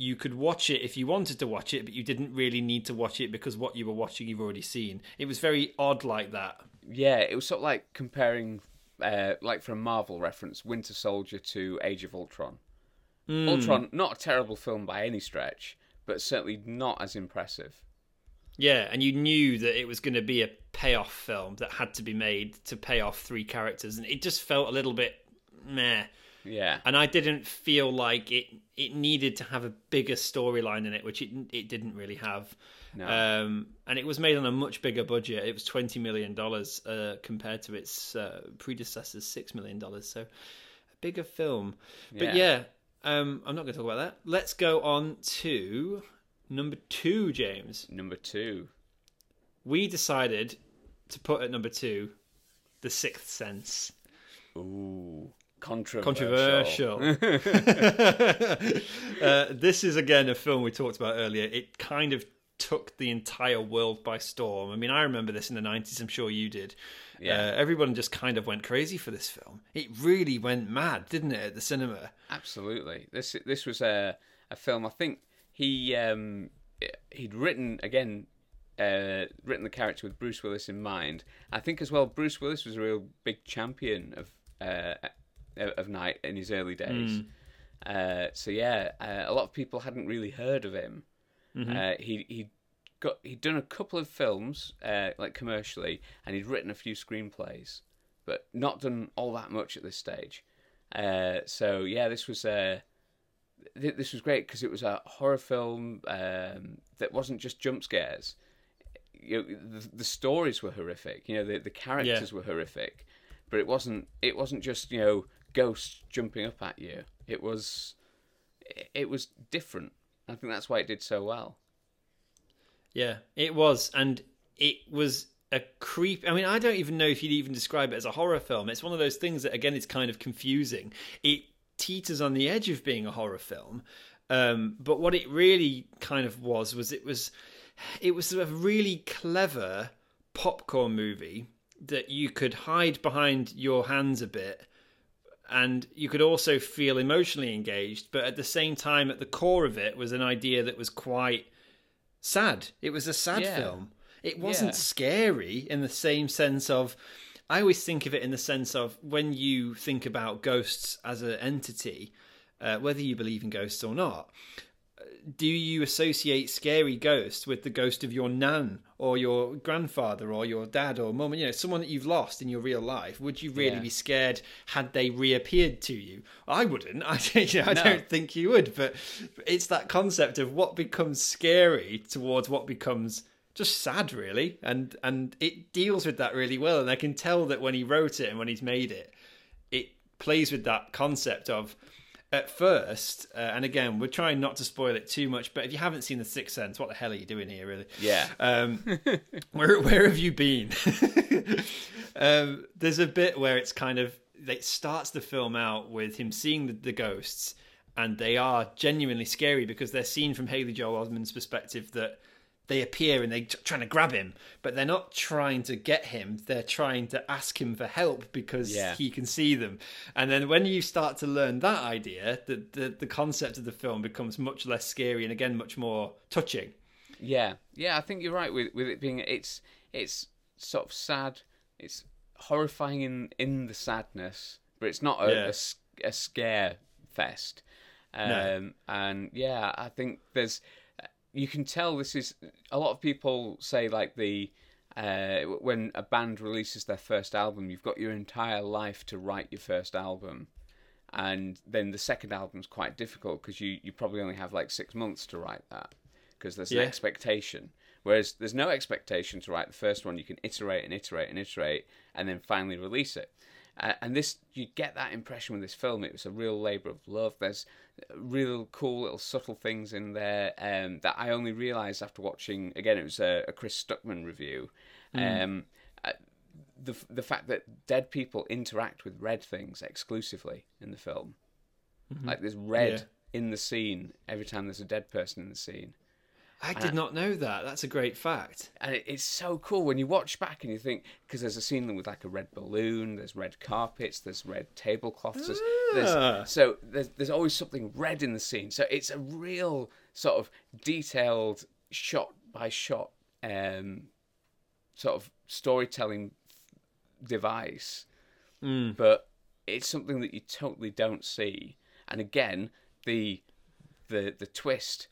you could watch it if you wanted to watch it, but you didn't really need to watch it because what you were watching you've already seen. It was very odd like that. Yeah, it was sort of like comparing, uh, like for a Marvel reference, Winter Soldier to Age of Ultron. Ultron, not a terrible film by any stretch, but certainly not as impressive. Yeah, and you knew that it was going to be a payoff film that had to be made to pay off three characters, and it just felt a little bit meh. Yeah, And I didn't feel like it it needed to have a bigger storyline in it, which it it didn't really have. No. Um, and it was made on a much bigger budget. It was twenty million dollars uh, compared to its uh, predecessor's six million dollars. So a bigger film. But Yeah. yeah, um, I'm not going to talk about that. Let's go on to number two, James number two. we decided to put at number two the sixth sense Ooh, controversial. controversial uh, this is again a film we talked about earlier it kind of took the entire world by storm i mean i remember this in the 90s i'm sure you did Yeah. uh, everyone just kind of went crazy for this film it really went mad didn't it at the cinema Absolutely. This this was a a film. I think he um he'd written again. Uh, written the character with Bruce Willis in mind. I think as well. Bruce Willis was a real big champion of uh, of Night in his early days. Uh, so yeah, uh, a lot of people hadn't really heard of him. Uh, he he got he'd done a couple of films uh, like commercially, and he'd written a few screenplays, but not done all that much at this stage. Uh, so yeah, this was uh, th- this was great because it was a horror film um, that wasn't just jump scares. You know, the, the stories were horrific. You know, the the characters were horrific, but it wasn't it wasn't just you know ghosts jumping up at you. It was it, was different. I think that's why it did so well. Yeah, it was, and it was a creep. I mean, I don't even know if you'd even describe it as a horror film. It's one of those things that, again, is kind of confusing. It teeters on the edge of being a horror film, um, but what it really kind of was was it was it was a really clever popcorn movie that you could hide behind your hands a bit and you could also feel emotionally engaged but at the same time at the core of it was an idea that was quite sad. It was a sad Yeah. film. It wasn't Yeah. scary in the same sense of. I always think of it in the sense of when you think about ghosts as an entity, uh, whether you believe in ghosts or not. Do you associate scary ghosts with the ghost of your nan or your grandfather or your dad or mum? You know, someone that you've lost in your real life. Would you really Yeah. be scared had they reappeared to you? I wouldn't. I, you know, I No. don't think you would. But it's that concept of what becomes scary towards what becomes just sad, really, and and it deals with that really well. And I can tell that when he wrote it and when he's made it, it plays with that concept of at first, uh, and again, we're trying not to spoil it too much, but if you haven't seen The Sixth Sense, what the hell are you doing here, really? Yeah. Um, where where have you been? um, there's a bit where it's kind of it starts the film out with him seeing the, the ghosts, and they are genuinely scary because they're seen from Haley Joel Osment's perspective that they appear and they're trying to grab him, but they're not trying to get him. They're trying to ask him for help because Yeah. he can see them. And then when you start to learn that idea, the, the the concept of the film becomes much less scary and again much more touching. Yeah, yeah, I think you're right with with it being it's it's sort of sad, it's horrifying in in the sadness, but it's not a, Yeah. a a scare fest. Um, No. And yeah, I think there's you can tell this is a lot of people say like the uh, when a band releases their first album, you've got your entire life to write your first album. And then the second album's quite difficult because you, you probably only have like six months to write that because there's Yeah. an expectation. Whereas there's no expectation to write the first one. You can iterate and iterate and iterate and then finally release it. Uh, and this, you get that impression with this film. It was a real labour of love. There's real cool little subtle things in there um, that I only realised after watching. Again, it was a, a Chris Stuckman review. Um, uh, the the fact that dead people interact with red things exclusively in the film, like there's red Yeah. in the scene every time there's a dead person in the scene. I did not know that. That's a great fact. and it, it's so cool when you watch back and you think because there's a scene with like a red balloon, there's red carpets, there's red tablecloths, there's, Ah. there's so there's there's always something red in the scene. So it's a real sort of detailed shot by shot um, sort of storytelling device, Hmm. but it's something that you totally don't see. And again, the the the twist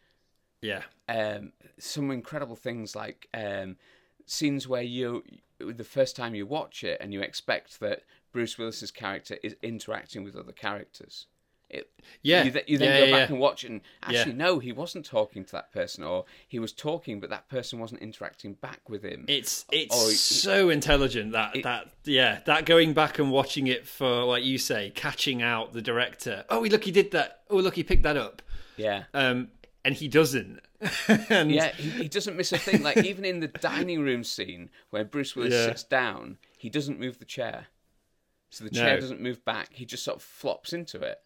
Yeah. um, some incredible things like um, scenes where you the first time you watch it and you expect that Bruce Willis's character is interacting with other characters. It, Yeah. you, th- you then Yeah, go yeah, back yeah. and watch and actually, no, he wasn't talking to that person, or he was talking, but that person wasn't interacting back with him. It's it's it- so intelligent that that yeah that going back and watching it for like you say catching out the director. Oh, look, he did that. Oh, look, he picked that up. yeah, Um, and he doesn't. and yeah, he, he doesn't miss a thing. Like even in the dining room scene where Bruce Willis Yeah. sits down, he doesn't move the chair, so the No. chair doesn't move back. He just sort of flops into it.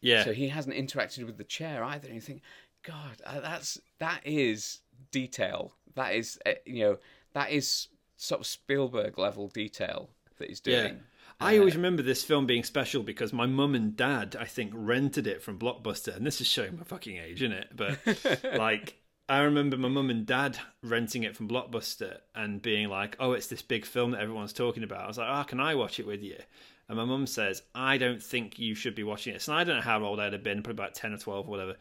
yeah, So he hasn't interacted with the chair either. And you think, God, uh, that's that is detail. That is uh, you know that is sort of Spielberg level detail that he's yeah. I always uh, remember this film being special because my mum and dad, I think, rented it from Blockbuster, and this is showing my fucking age, isn't it? But like, I remember my mum and dad renting it from Blockbuster and being like, "Oh, it's this big film that everyone's talking about." I was like, "Oh, can I watch it with you?" And my mum says, "I don't think you should be watching this." And I don't know how old I'd have been, probably about ten or twelve, or whatever.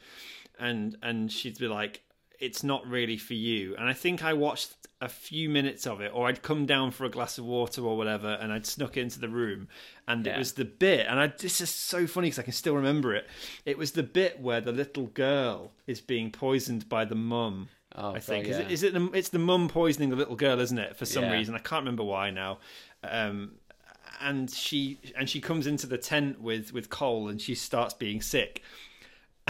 And and she'd be like, "It's not really for you." And I think I watched a few minutes of it, or I'd come down for a glass of water or whatever, and I'd snuck into the room, and it was the bit, and I this is so funny because I can still remember it. It was the bit where the little girl is being poisoned by the mum. Oh, I think God, is it is it it's the mum poisoning the little girl, isn't it? For some Yeah. reason, I can't remember why now. Um, and she and she comes into the tent with with Cole, and she starts being sick.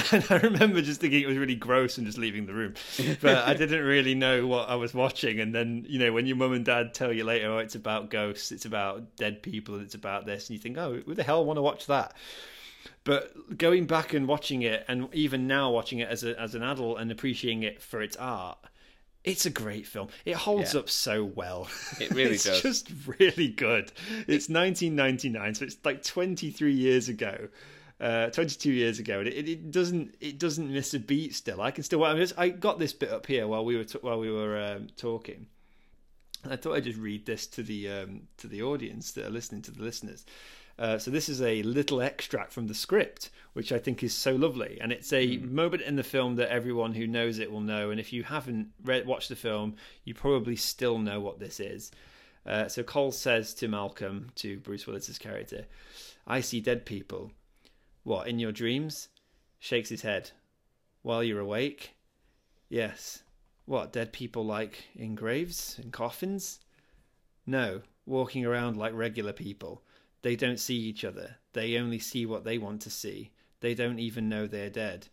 And I remember just thinking it was really gross and just leaving the room, but I didn't really know what I was watching. And then you know when your mum and dad tell you later, oh, it's about ghosts, it's about dead people, and it's about this, and you think, oh, who the hell want to watch that? But going back and watching it, and even now watching it as a, as an adult and appreciating it for its art, it's a great film. It holds Yeah. up so well. It really it's does. just really good. It's 1999, so it's like 23 years ago. Uh, 22 years ago, and it, it, doesn't it doesn't miss a beat. Still, I can still. I, mean, I got this bit up here while we were t- while we were um, talking. I thought I'd just read this to the um, to the audience that are listening to the listeners. Uh, so this is a little extract from the script, which I think is so lovely, and it's a moment in the film that everyone who knows it will know. And if you haven't read, watched the film, you probably still know what this is. Uh, so Cole says to Malcolm, to Bruce Willis's character, "I see dead people. What in your dreams?" Shakes his head. While you're awake, yes. What dead people like in graves in coffins? No, walking around like regular people. They don't see each other. They only see what they want to see. They don't even know they're dead.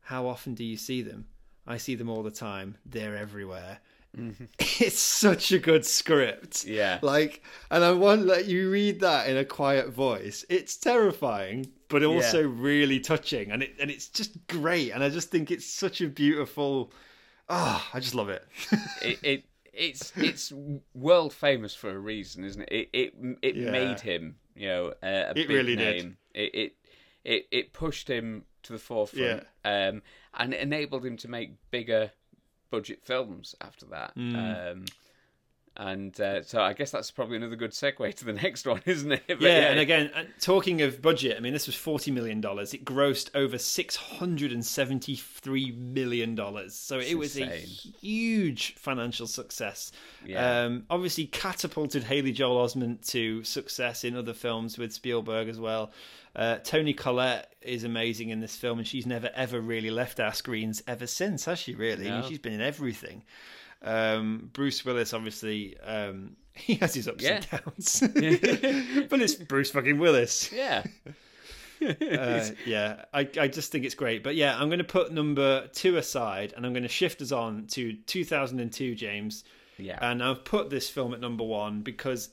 How often do you see them? I see them all the time. They're everywhere. Mm-hmm. It's such a good script. Yeah. Like, and I want that you read that in a quiet voice. It's terrifying, but also Yeah. really touching, and it and it's just great. And I just think it's such a beautiful. Ah, I just love it. it, it it's it's world famous for a reason, isn't it? It it, it Yeah. made him, you know, a, a It big really did. name. It, it it it pushed him to the forefront, um, and it enabled him to make bigger budget films after that. Mm. Um, and uh, so I guess that's probably another good segue to the next one, isn't it? But yeah, and again, uh, talking of budget, I mean, this was forty million dollars. It grossed over six hundred and seventy-three million dollars. So it was a huge financial success. Yeah. Um, obviously, catapulted Haley Joel Osment to success in other films with Spielberg as well. Uh, Toni Collette is amazing in this film, and she's never ever really left our screens ever since, has she? Really, I mean, she's been in everything. Um, Bruce Willis, obviously, um, he has his ups and downs, but it's Bruce fucking Willis. yeah, Uh, yeah, I, I just think it's great. But yeah, I'm going to put number two aside, and I'm going to shift us on to 2002, James. yeah, And I've put this film at number one because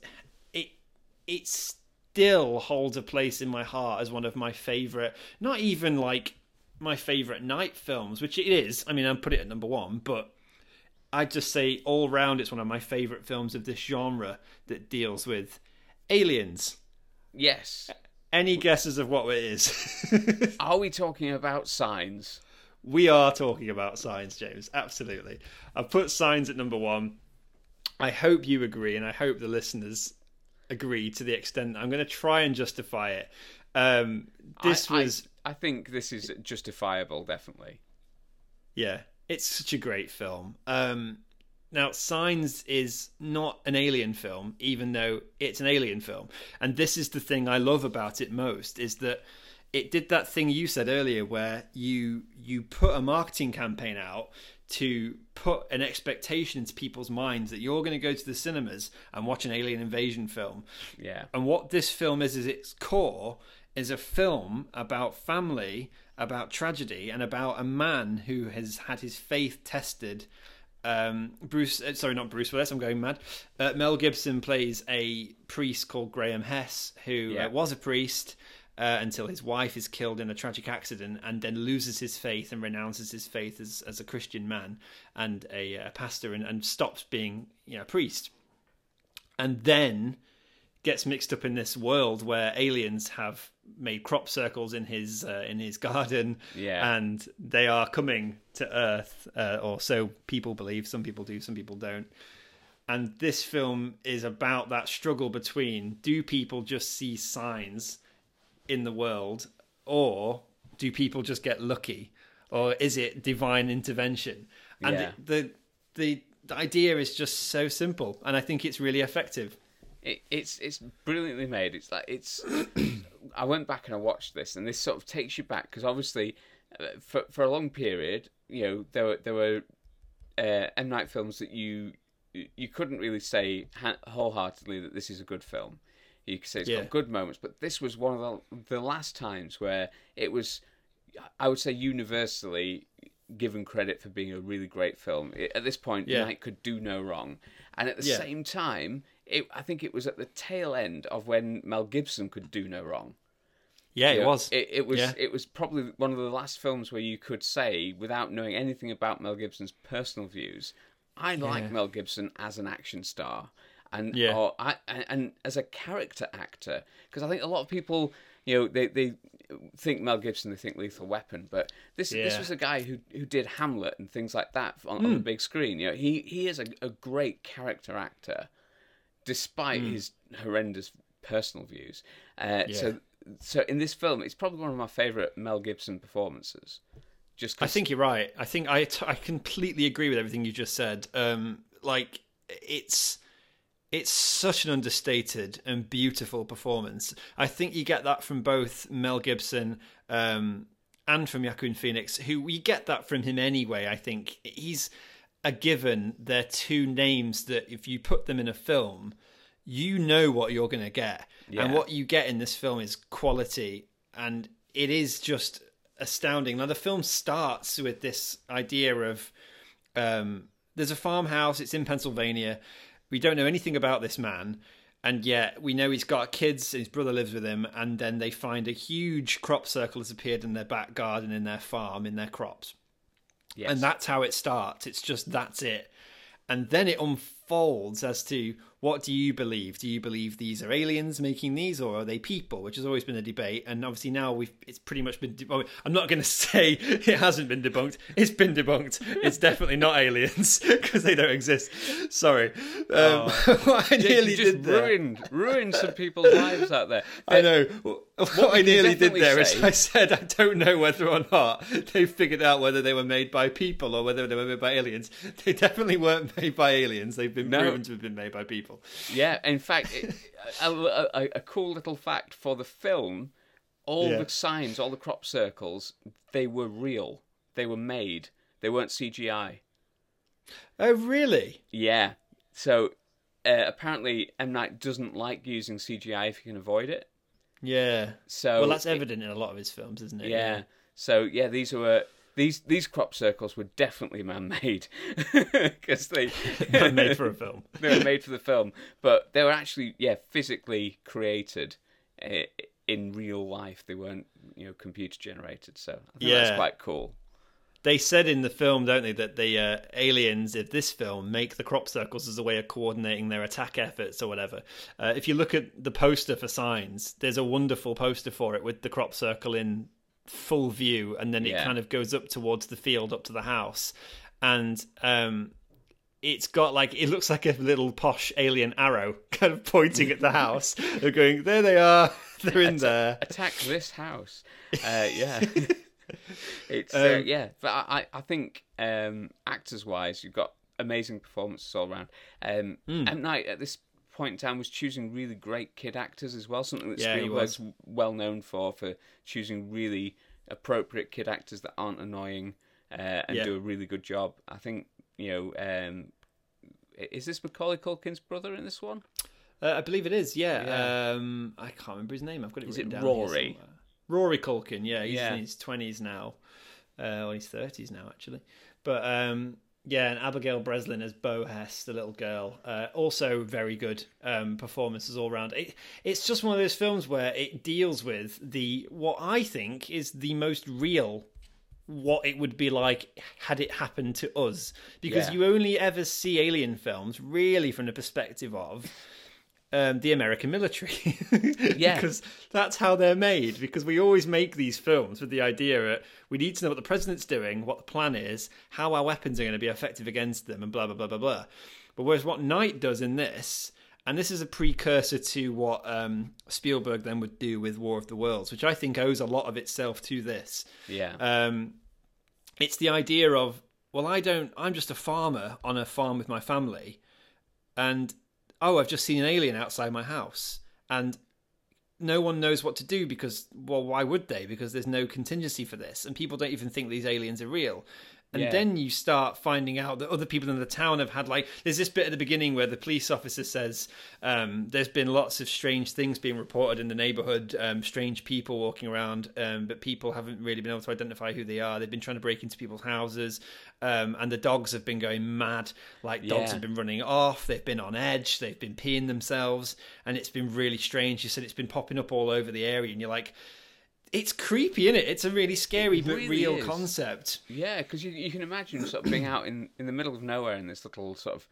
it it still holds a place in my heart as one of my favorite. Not even like my favorite Night films, which it is. I mean, I put it at number one, but I'd just say all round, it's one of my favorite films of this genre that deals with aliens. yes. Any guesses of what it is? Are we talking about signs? we are talking about signs, James. Absolutely. I've put signs at number one. I hope you agree, and I hope the listeners agree to the extent I'm going to try and justify it. Um, this I, I- was, I think this is justifiable, definitely. yeah, it's such a great film. Um, now, Signs is not an alien film, even though it's an alien film. And this is the thing I love about it most is that it did that thing you said earlier where you you put a marketing campaign out to put an expectation into people's minds that you're going to go to the cinemas and watch an alien invasion film. Yeah. And what this film is, is its core is a film about family, about tragedy, and about a man who has had his faith tested. Um, Bruce, uh, sorry, not Bruce Willis. I'm going mad. Uh, Mel Gibson plays a priest called Graham Hess, who Yeah. uh, was a priest uh, until his wife is killed in a tragic accident, and then loses his faith and renounces his faith as as a Christian man and a, uh pastor, and, and stops being you know a priest and then gets mixed up in this world where aliens have made crop circles in his uh, in his garden Yeah. and they are coming to earth uh, or so people believe some people do some people don't and this film is about that struggle between do people just see signs in the world or do people just get lucky or is it divine intervention and Yeah. the, the the idea is just so simple and i think it's really effective It, it's it's brilliantly made. It's like it's. I went back and I watched this, and this sort of takes you back because obviously, uh, for for a long period, you know, there were there were uh, M Night films that you you couldn't really say ha- wholeheartedly that this is a good film. You could say it's Yeah. got good moments, but this was one of the the last times where it was, I would say, universally given credit for being a really great film. It, at this point, Yeah. Night could do no wrong, and at the Yeah. same time, it, I think it was at the tail end of when Mel Gibson could do no wrong. yeah You it know, was It, it was. Yeah. It was probably one of the last films where you could say, without knowing anything about Mel Gibson's personal views, I like Mel Gibson as an action star, and Yeah. or I and, and as a character actor, because I think a lot of people, you know, they they think Mel Gibson, they think Lethal Weapon, but this this was a guy who who did Hamlet and things like that on, on Hmm. the big screen. You know, he he is a, a great character actor, despite Hmm. his horrendous personal views. Uh, So so in this film, it's probably one of my favorite Mel Gibson performances. Just I think you're right. I think I I completely agree with everything you just said. Um, like it's it's such an understated and beautiful performance. I think you get that from both Mel Gibson um, and from Joaquin Phoenix, who we get that from him anyway. I think he's a given. They're two names that if you put them in a film, you know what you're going to get, and what you get in this film is quality and it is just astounding. Now the film starts with this idea of um, there's a farmhouse. It's in Pennsylvania. We don't know anything about this man, and yet we know he's got kids. His brother lives with him, and then they find a huge crop circle has appeared in their back garden, in their farm, in their crops, Yes. and that's how it starts. It's just that's it, and then it unfolds as to what do you believe? Do you believe these are aliens making these, or are they people? Which has always been a debate, and obviously now we've it's pretty much been. De- I'm not going to say it hasn't been debunked. It's been debunked. It's definitely not aliens because they don't exist. Sorry, um, what I nearly just did there. ruined ruined some people's lives out there. I know. What, I nearly did there is say- I said I don't know whether or not they figured out whether they were made by people or whether they were made by aliens. They definitely weren't made by aliens. They've been No. proven to have been made by people. Yeah, in fact, it, a, a, a cool little fact for the film: all Yeah. the signs, all the crop circles, they were real. They were made. They weren't CGI. Oh, really? Yeah. So uh, apparently, M Night doesn't like using CGI if you can avoid it. Yeah. So well, that's it- evident in a lot of his films, isn't it? Yeah. So yeah, these were these these crop circles were definitely man-made because they Yeah. made for a film. they were made for the film, but they were actually yeah physically created uh, in real life. They weren't you know computer generated. So I think Yeah. that's quite cool. They said in the film, don't they, that the uh, aliens of this film make the crop circles as a way of coordinating their attack efforts or whatever. Uh, if you look at the poster for Signs, there's a wonderful poster for it with the crop circle in full view, and then it Yeah. kind of goes up towards the field, up to the house, and um, it's got like it looks like a little posh alien arrow, kind of pointing at the house. They're going, there they are, they're in there. Attack this house. Uh, yeah. it's uh, Um, yeah, but I I I think um, actors wise, you've got amazing performances all around. Um, Hmm. M Night at this point in time was choosing really great kid actors as well. Something that Yeah, Spielberg's well known for for choosing really appropriate kid actors that aren't annoying uh, and Yeah. do a really good job. I think you know. Um, is this Macaulay Culkin's brother in this one? Uh, I believe it is. Yeah. Yeah. Um, I can't remember his name. I've got it. Is written it Rory? Rory Culkin. Yeah, he's in his twenties now. Uh, well, he's thirties now actually. But um, yeah, and Abigail Breslin as Bo Hess, the little girl. Uh, also very good um, performances all round. It, it's just one of those films where it deals with the what I think is the most real what it would be like had it happened to us because Yeah. you only ever see alien films really from the perspective of um, the American military. Yeah. because that's how they're made. Because we always make these films with the idea that we need to know what the president's doing, what the plan is, how our weapons are going to be effective against them, and blah, blah, blah, blah, blah. But whereas what Night does in this, and this is a precursor to what um, Spielberg then would do with War of the Worlds, which I think owes a lot of itself to this. Yeah. Um, it's the idea of well, I don't. I'm just a farmer on a farm with my family, and oh, I've just seen an alien outside my house, and no one knows what to do because well, why would they? Because there's no contingency for this, and people don't even think these aliens are real. And Yeah. then you start finding out that other people in the town have had like there's this bit at the beginning where the police officer says um, there's been lots of strange things being reported in the neighborhood, um, strange people walking around, um, but people haven't really been able to identify who they are. They've been trying to break into people's houses, um, and the dogs have been going mad. Like dogs Yeah. have been running off. They've been on edge. They've been peeing themselves, and it's been really strange. You said it's been popping up all over the area, and you're like. It's creepy, isn't it? It's a really scary It but really real is. concept. Yeah, because you you can imagine sort of being out in, in the middle of nowhere in this little sort of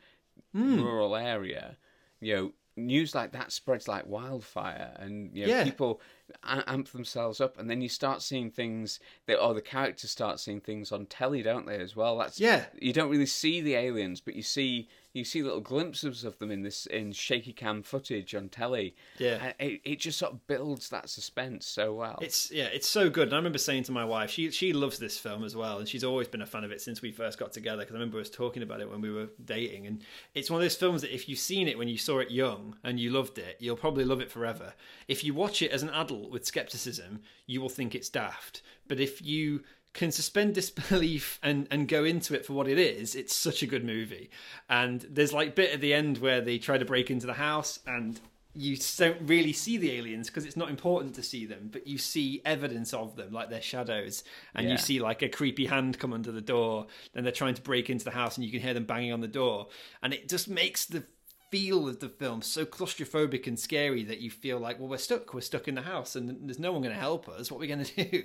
Hmm. rural area. You know, news like that spreads like wildfire, and you know Yeah. people a- amp themselves up, and then you start seeing things that, or the characters start seeing things on telly, don't they? As well, that's Yeah. You don't really see the aliens, but you see you see little glimpses of them in this in shaky cam footage on telly. Yeah. and it, it just sort of builds that suspense so well. It's yeah, it's so good. And I remember saying to my wife, she she loves this film as well, and she's always been a fan of it since we first got together. Because I remember us talking about it when we were dating, and it's one of those films that if you've seen it when you saw it young and you loved it, you'll probably love it forever. If you watch it as an adult with skepticism, you will think it's daft. But if you can suspend disbelief and and go into it for what it is it's such a good movie and there's like bit at the end where they try to break into the house and you don't really see the aliens because it's not important to see them, but you see evidence of them, like their shadows, and Yeah. you see like a creepy hand come under the door. Then they're trying to break into the house, and you can hear them banging on the door, and it just makes the feel of the film so claustrophobic and scary that you feel like, well, we're stuck. We're stuck in the house, and there's no one going to help us. What are we going to do?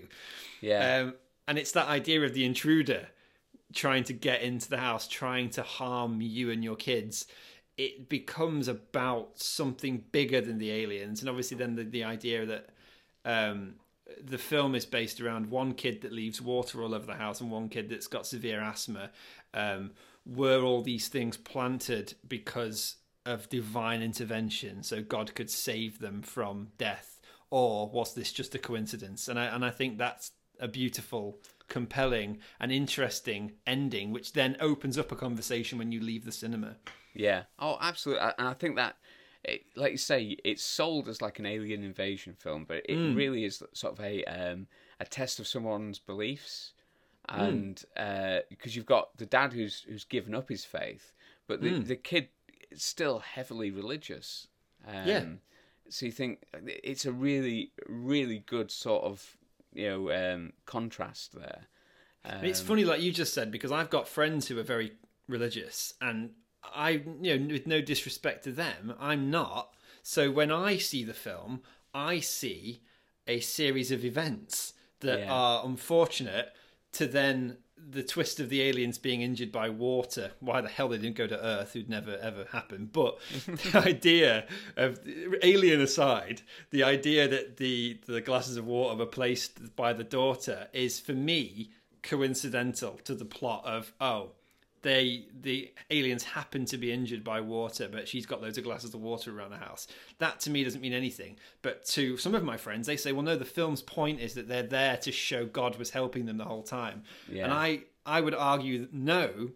Yeah. Um, and it's that idea of the intruder trying to get into the house, trying to harm you and your kids. It becomes about something bigger than the aliens, and obviously, then the, the idea that um, the film is based around one kid that leaves water all over the house and one kid that's got severe asthma. Um, were all these things planted because of divine intervention, so God could save them from death, or was this just a coincidence? And I and I think that's a beautiful, compelling, and interesting ending, which then opens up a conversation when you leave the cinema. Yeah. Oh, absolutely. And I think that, it, like you say, it's sold as like an alien invasion film, but it Hmm. really is sort of a um, a test of someone's beliefs, Hmm. and because you've got the dad who's who's given up his faith, but the Hmm. the kid is still heavily religious. Um, Yeah. So you think it's a really really good sort of you know um, contrast there. And it's Um, funny, like you just said, because I've got friends who are very religious, and I, you know, with no disrespect to them, I'm not. So when I see the film, I see a series of events that Yeah. are unfortunate to then the twist of the aliens being injured by water. Why the hell they didn't go to Earth would never ever happen. But the idea of alien aside, the idea that the the glasses of water were placed by the daughter is for me coincidental to the plot of oh they the aliens happen to be injured by water but she's got loads of glasses of water around the house. That to me doesn't mean anything. But to some of my friends they say well no the film's point is that they're there to show god was helping them the whole time. Yeah. and i i would argue no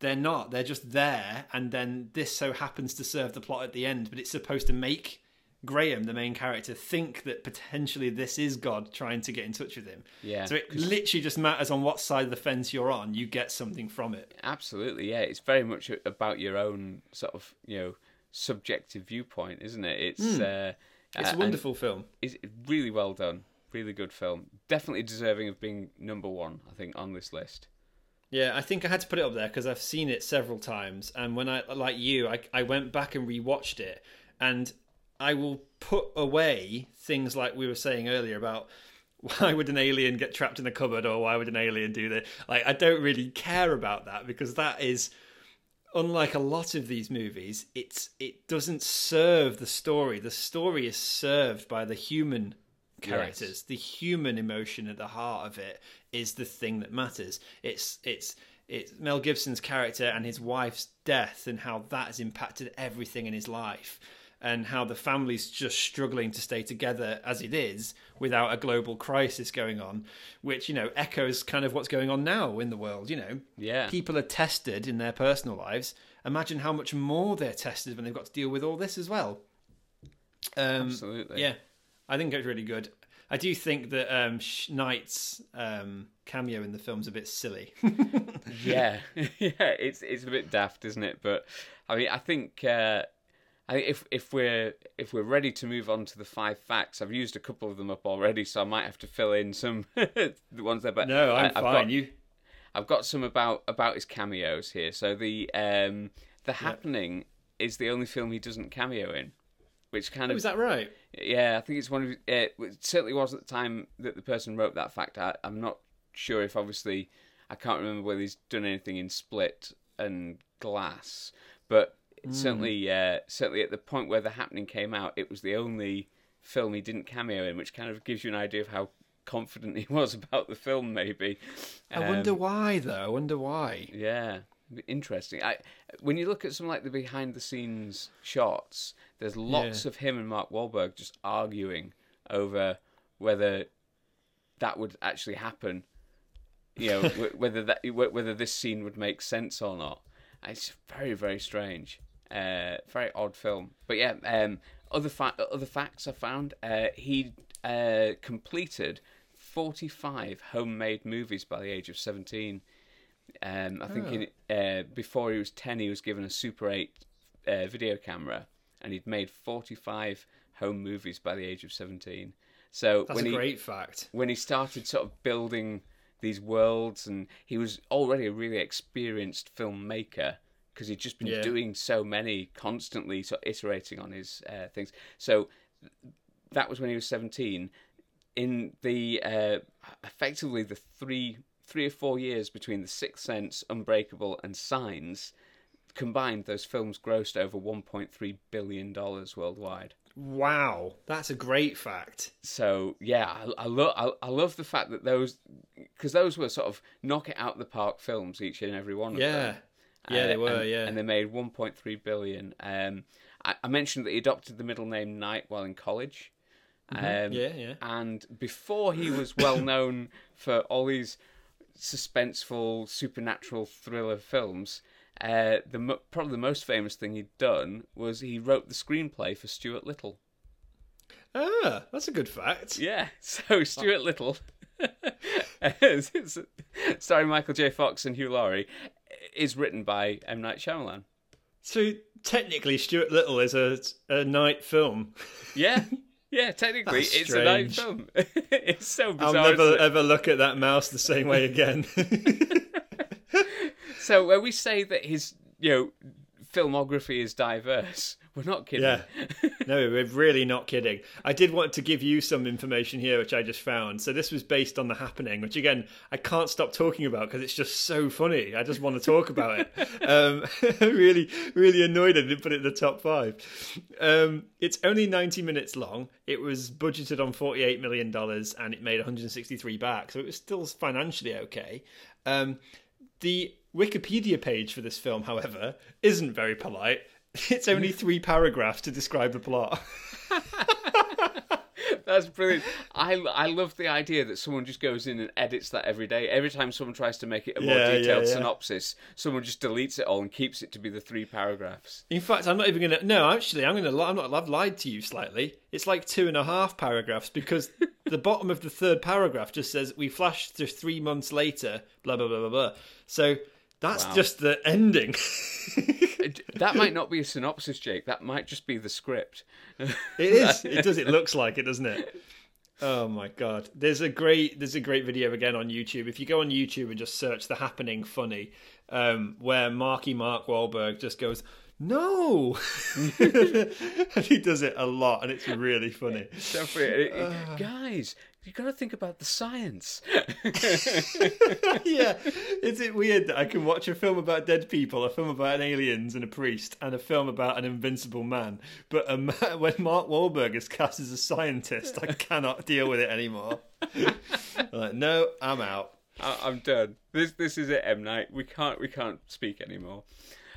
they're not. They're just there and then this so happens to serve the plot at the end but it's supposed to make graham the main character think that potentially this is god trying to get in touch with him Yeah, so it literally just matters on what side of the fence you're on you get something from it Absolutely, yeah. It's very much about your own sort of you know subjective viewpoint, isn't it? It's uh, Hmm. it's uh, a wonderful film It's really well done, really good film. Definitely deserving of being number one, I think, on this list. Yeah, I think I had to put it up there because I've seen it several times, and when I like you, I I went back and rewatched it, and I will put away things like we were saying earlier about why would an alien get trapped in a cupboard or why would an alien do that. Like I don't really care about that because that is unlike a lot of these movies. It's it doesn't serve the story. The story is served by the human characters. The human emotion at the heart of it is the thing that matters. It's it's it's Mel Gibson's character and his wife's death and how that has impacted everything in his life and how the family's just struggling to stay together as it is without a global crisis going on which you know echoes kind of what's going on now in the world you know Yeah. people are tested in their personal lives imagine how much more they're tested when they've got to deal with all this as well um, Absolutely. yeah, I think it's really good. I do think that um, Night's um, cameo in the film's a bit silly. yeah, yeah, it's it's a bit daft, isn't it? But I mean, I think uh, I think if if we're if we're ready to move on to the five facts, I've used a couple of them up already, so I might have to fill in some the ones there. But no, I'm I, I've fine. got- You I've got some about about his cameos here. So the um the happening is the only film he doesn't cameo in, which kind oh, of is that right? yeah, I think it's one of it certainly was at the time that the person wrote that fact. I, I'm not sure if obviously I can't remember whether he's done anything in Split and Glass, but certainly uh, certainly at the point where the happening came out, it was the only film he didn't cameo in, which kind of gives you an idea of how confident he was about the film. Maybe I wonder Um, why, though. I wonder why. yeah, interesting. I when you look at some like the behind the scenes shots, there's lots Yeah. of him and Mark Wahlberg just arguing over whether that would actually happen. You know, whether that whether this scene would make sense or not. It's very very strange. Uh, very odd film. But yeah, um, other fa- other facts I found. Uh, he uh, completed 45 homemade movies by the age of 17. Um, I think Oh. in, uh, before he was 10, he was given a Super 8 uh, video camera, and he'd made 45 home movies by the age of 17. So That's when a he great fact. when he started sort of building these worlds, and he was already a really experienced filmmaker because he'd just been Yeah. doing so many, constantly sort of iterating on his uh, things. So that was when he was 17. In the uh, effectively the three three or four years between The Sixth Sense, Unbreakable, and Signs, combined, those films grossed over 1.3 billion dollars worldwide. Wow, that's a great fact. So yeah, I, I love I, I love the fact that those because those were sort of knock it out the park films each and every one of them. Yeah, them. Yeah, they Uh, were. and, yeah, and they made 1.3 billion. Um, I, I mentioned that he adopted the middle name Night while in college. Um, Mm-hmm. yeah, yeah. And before he was well known for all these suspenseful, supernatural thriller films, uh, the mo- probably the most famous thing he'd done was he wrote the screenplay for Stuart Little. Ah, that's a good fact. Yeah, so Stuart Little, starring Michael J. Fox and Hugh Laurie, is written by M. Night Shyamalan. So technically, Stuart Little is a a night film. Yeah, yeah, technically it's a night film. it's so bizarre. I'll never ever look at that mouse the same way again. So when we say that his, you know, filmography is diverse, we're not kidding. Yeah. no, we're really not kidding. I did want to give you some information here, which I just found. So this was based on The Happening, which again I can't stop talking about because it's just so funny. I just want to talk about it. Um, really, really annoyed I didn't put it in the top five. Um, it's only ninety minutes long. It was budgeted on forty-eight million dollars, and it made one hundred sixty-three back. So it was still financially okay. Um, the Wikipedia page for this film, however, isn't very polite. It's only three paragraphs to describe the plot. That's brilliant. I, I love the idea that someone just goes in and edits that every day. Every time someone tries to make it a more Yeah, yeah, detailed yeah. synopsis, someone just deletes it all and keeps it to be the three paragraphs. In fact, I'm not even gonna. No, actually, I'm gonna. I'm not. I've lied to you slightly. It's like two and a half paragraphs because the bottom of the third paragraph just says we flash to three months later. Blah blah blah blah blah. So that's Wow. just the ending. That might not be a synopsis, Jake. That might just be the script. It is. It does. It looks like it, doesn't it? Oh my god! There's a great there's a great video again on YouTube. If you go on YouTube and just search "The Happening" funny, um, where Marky Mark Wahlberg just goes no, and he does it a lot, and it's really funny. It- it- guys, you got to think about the science. yeah, is it weird that I can watch a film about dead people, a film about aliens and a priest, and a film about an invincible man, but a ma- when Mark Wahlberg is cast as a scientist, I cannot deal with it anymore. I'm like, no, I'm out. I, I'm done. This this is it, M Night. We can't we can't speak anymore.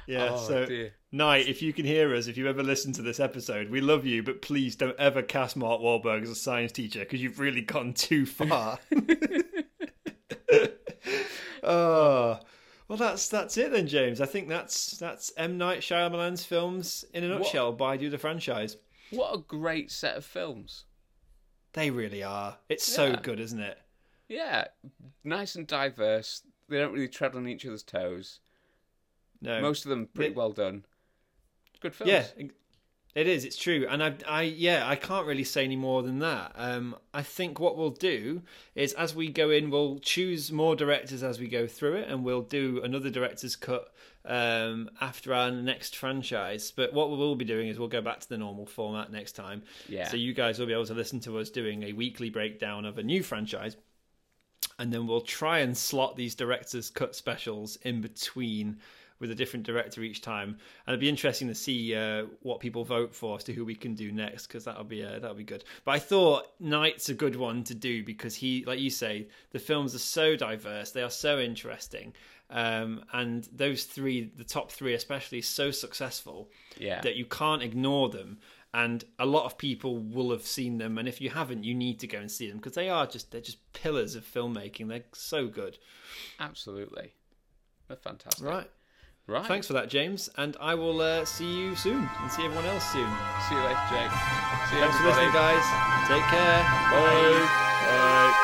Yeah, Oh, so dear. Night, if you can hear us, if you ever listen to this episode, we love you, but please don't ever cast Mark Wahlberg as a science teacher because you've really gone too far. oh, well, that's that's it then, James. I think that's that's M Night Shyamalan's films in a nutshell. By do the franchise. What a great set of films. They really are. It's so good, isn't it? Yeah, nice and diverse. They don't really tread on each other's toes. No, Most of them pretty well done. Good films. Yeah, it is. It's true, and I, I, yeah, I can't really say any more than that. Um, I think what we'll do is, as we go in, we'll choose more directors as we go through it, and we'll do another director's cut um, after our next franchise. But what we will be doing is we'll go back to the normal format next time. Yeah. So you guys will be able to listen to us doing a weekly breakdown of a new franchise. And then we'll try and slot these director's cut specials in between with a different director each time. And it'd be interesting to see uh, what people vote for as to who we can do next because that'll be uh, that'll be good. But I thought Night's a good one to do because he, like you say, the films are so diverse, they are so interesting, um, and those three, the top three especially, so successful Yeah. that you can't ignore them. And a lot of people will have seen them, and if you haven't, you need to go and see them because they are just they're just pillars of filmmaking. They're so good. Absolutely. They're fantastic. Right. Right. Thanks for that, James. And I will uh, see you soon and see everyone else soon. See you later, Jake. See you, Thanks for listening, guys. Take care. Bye. Bye.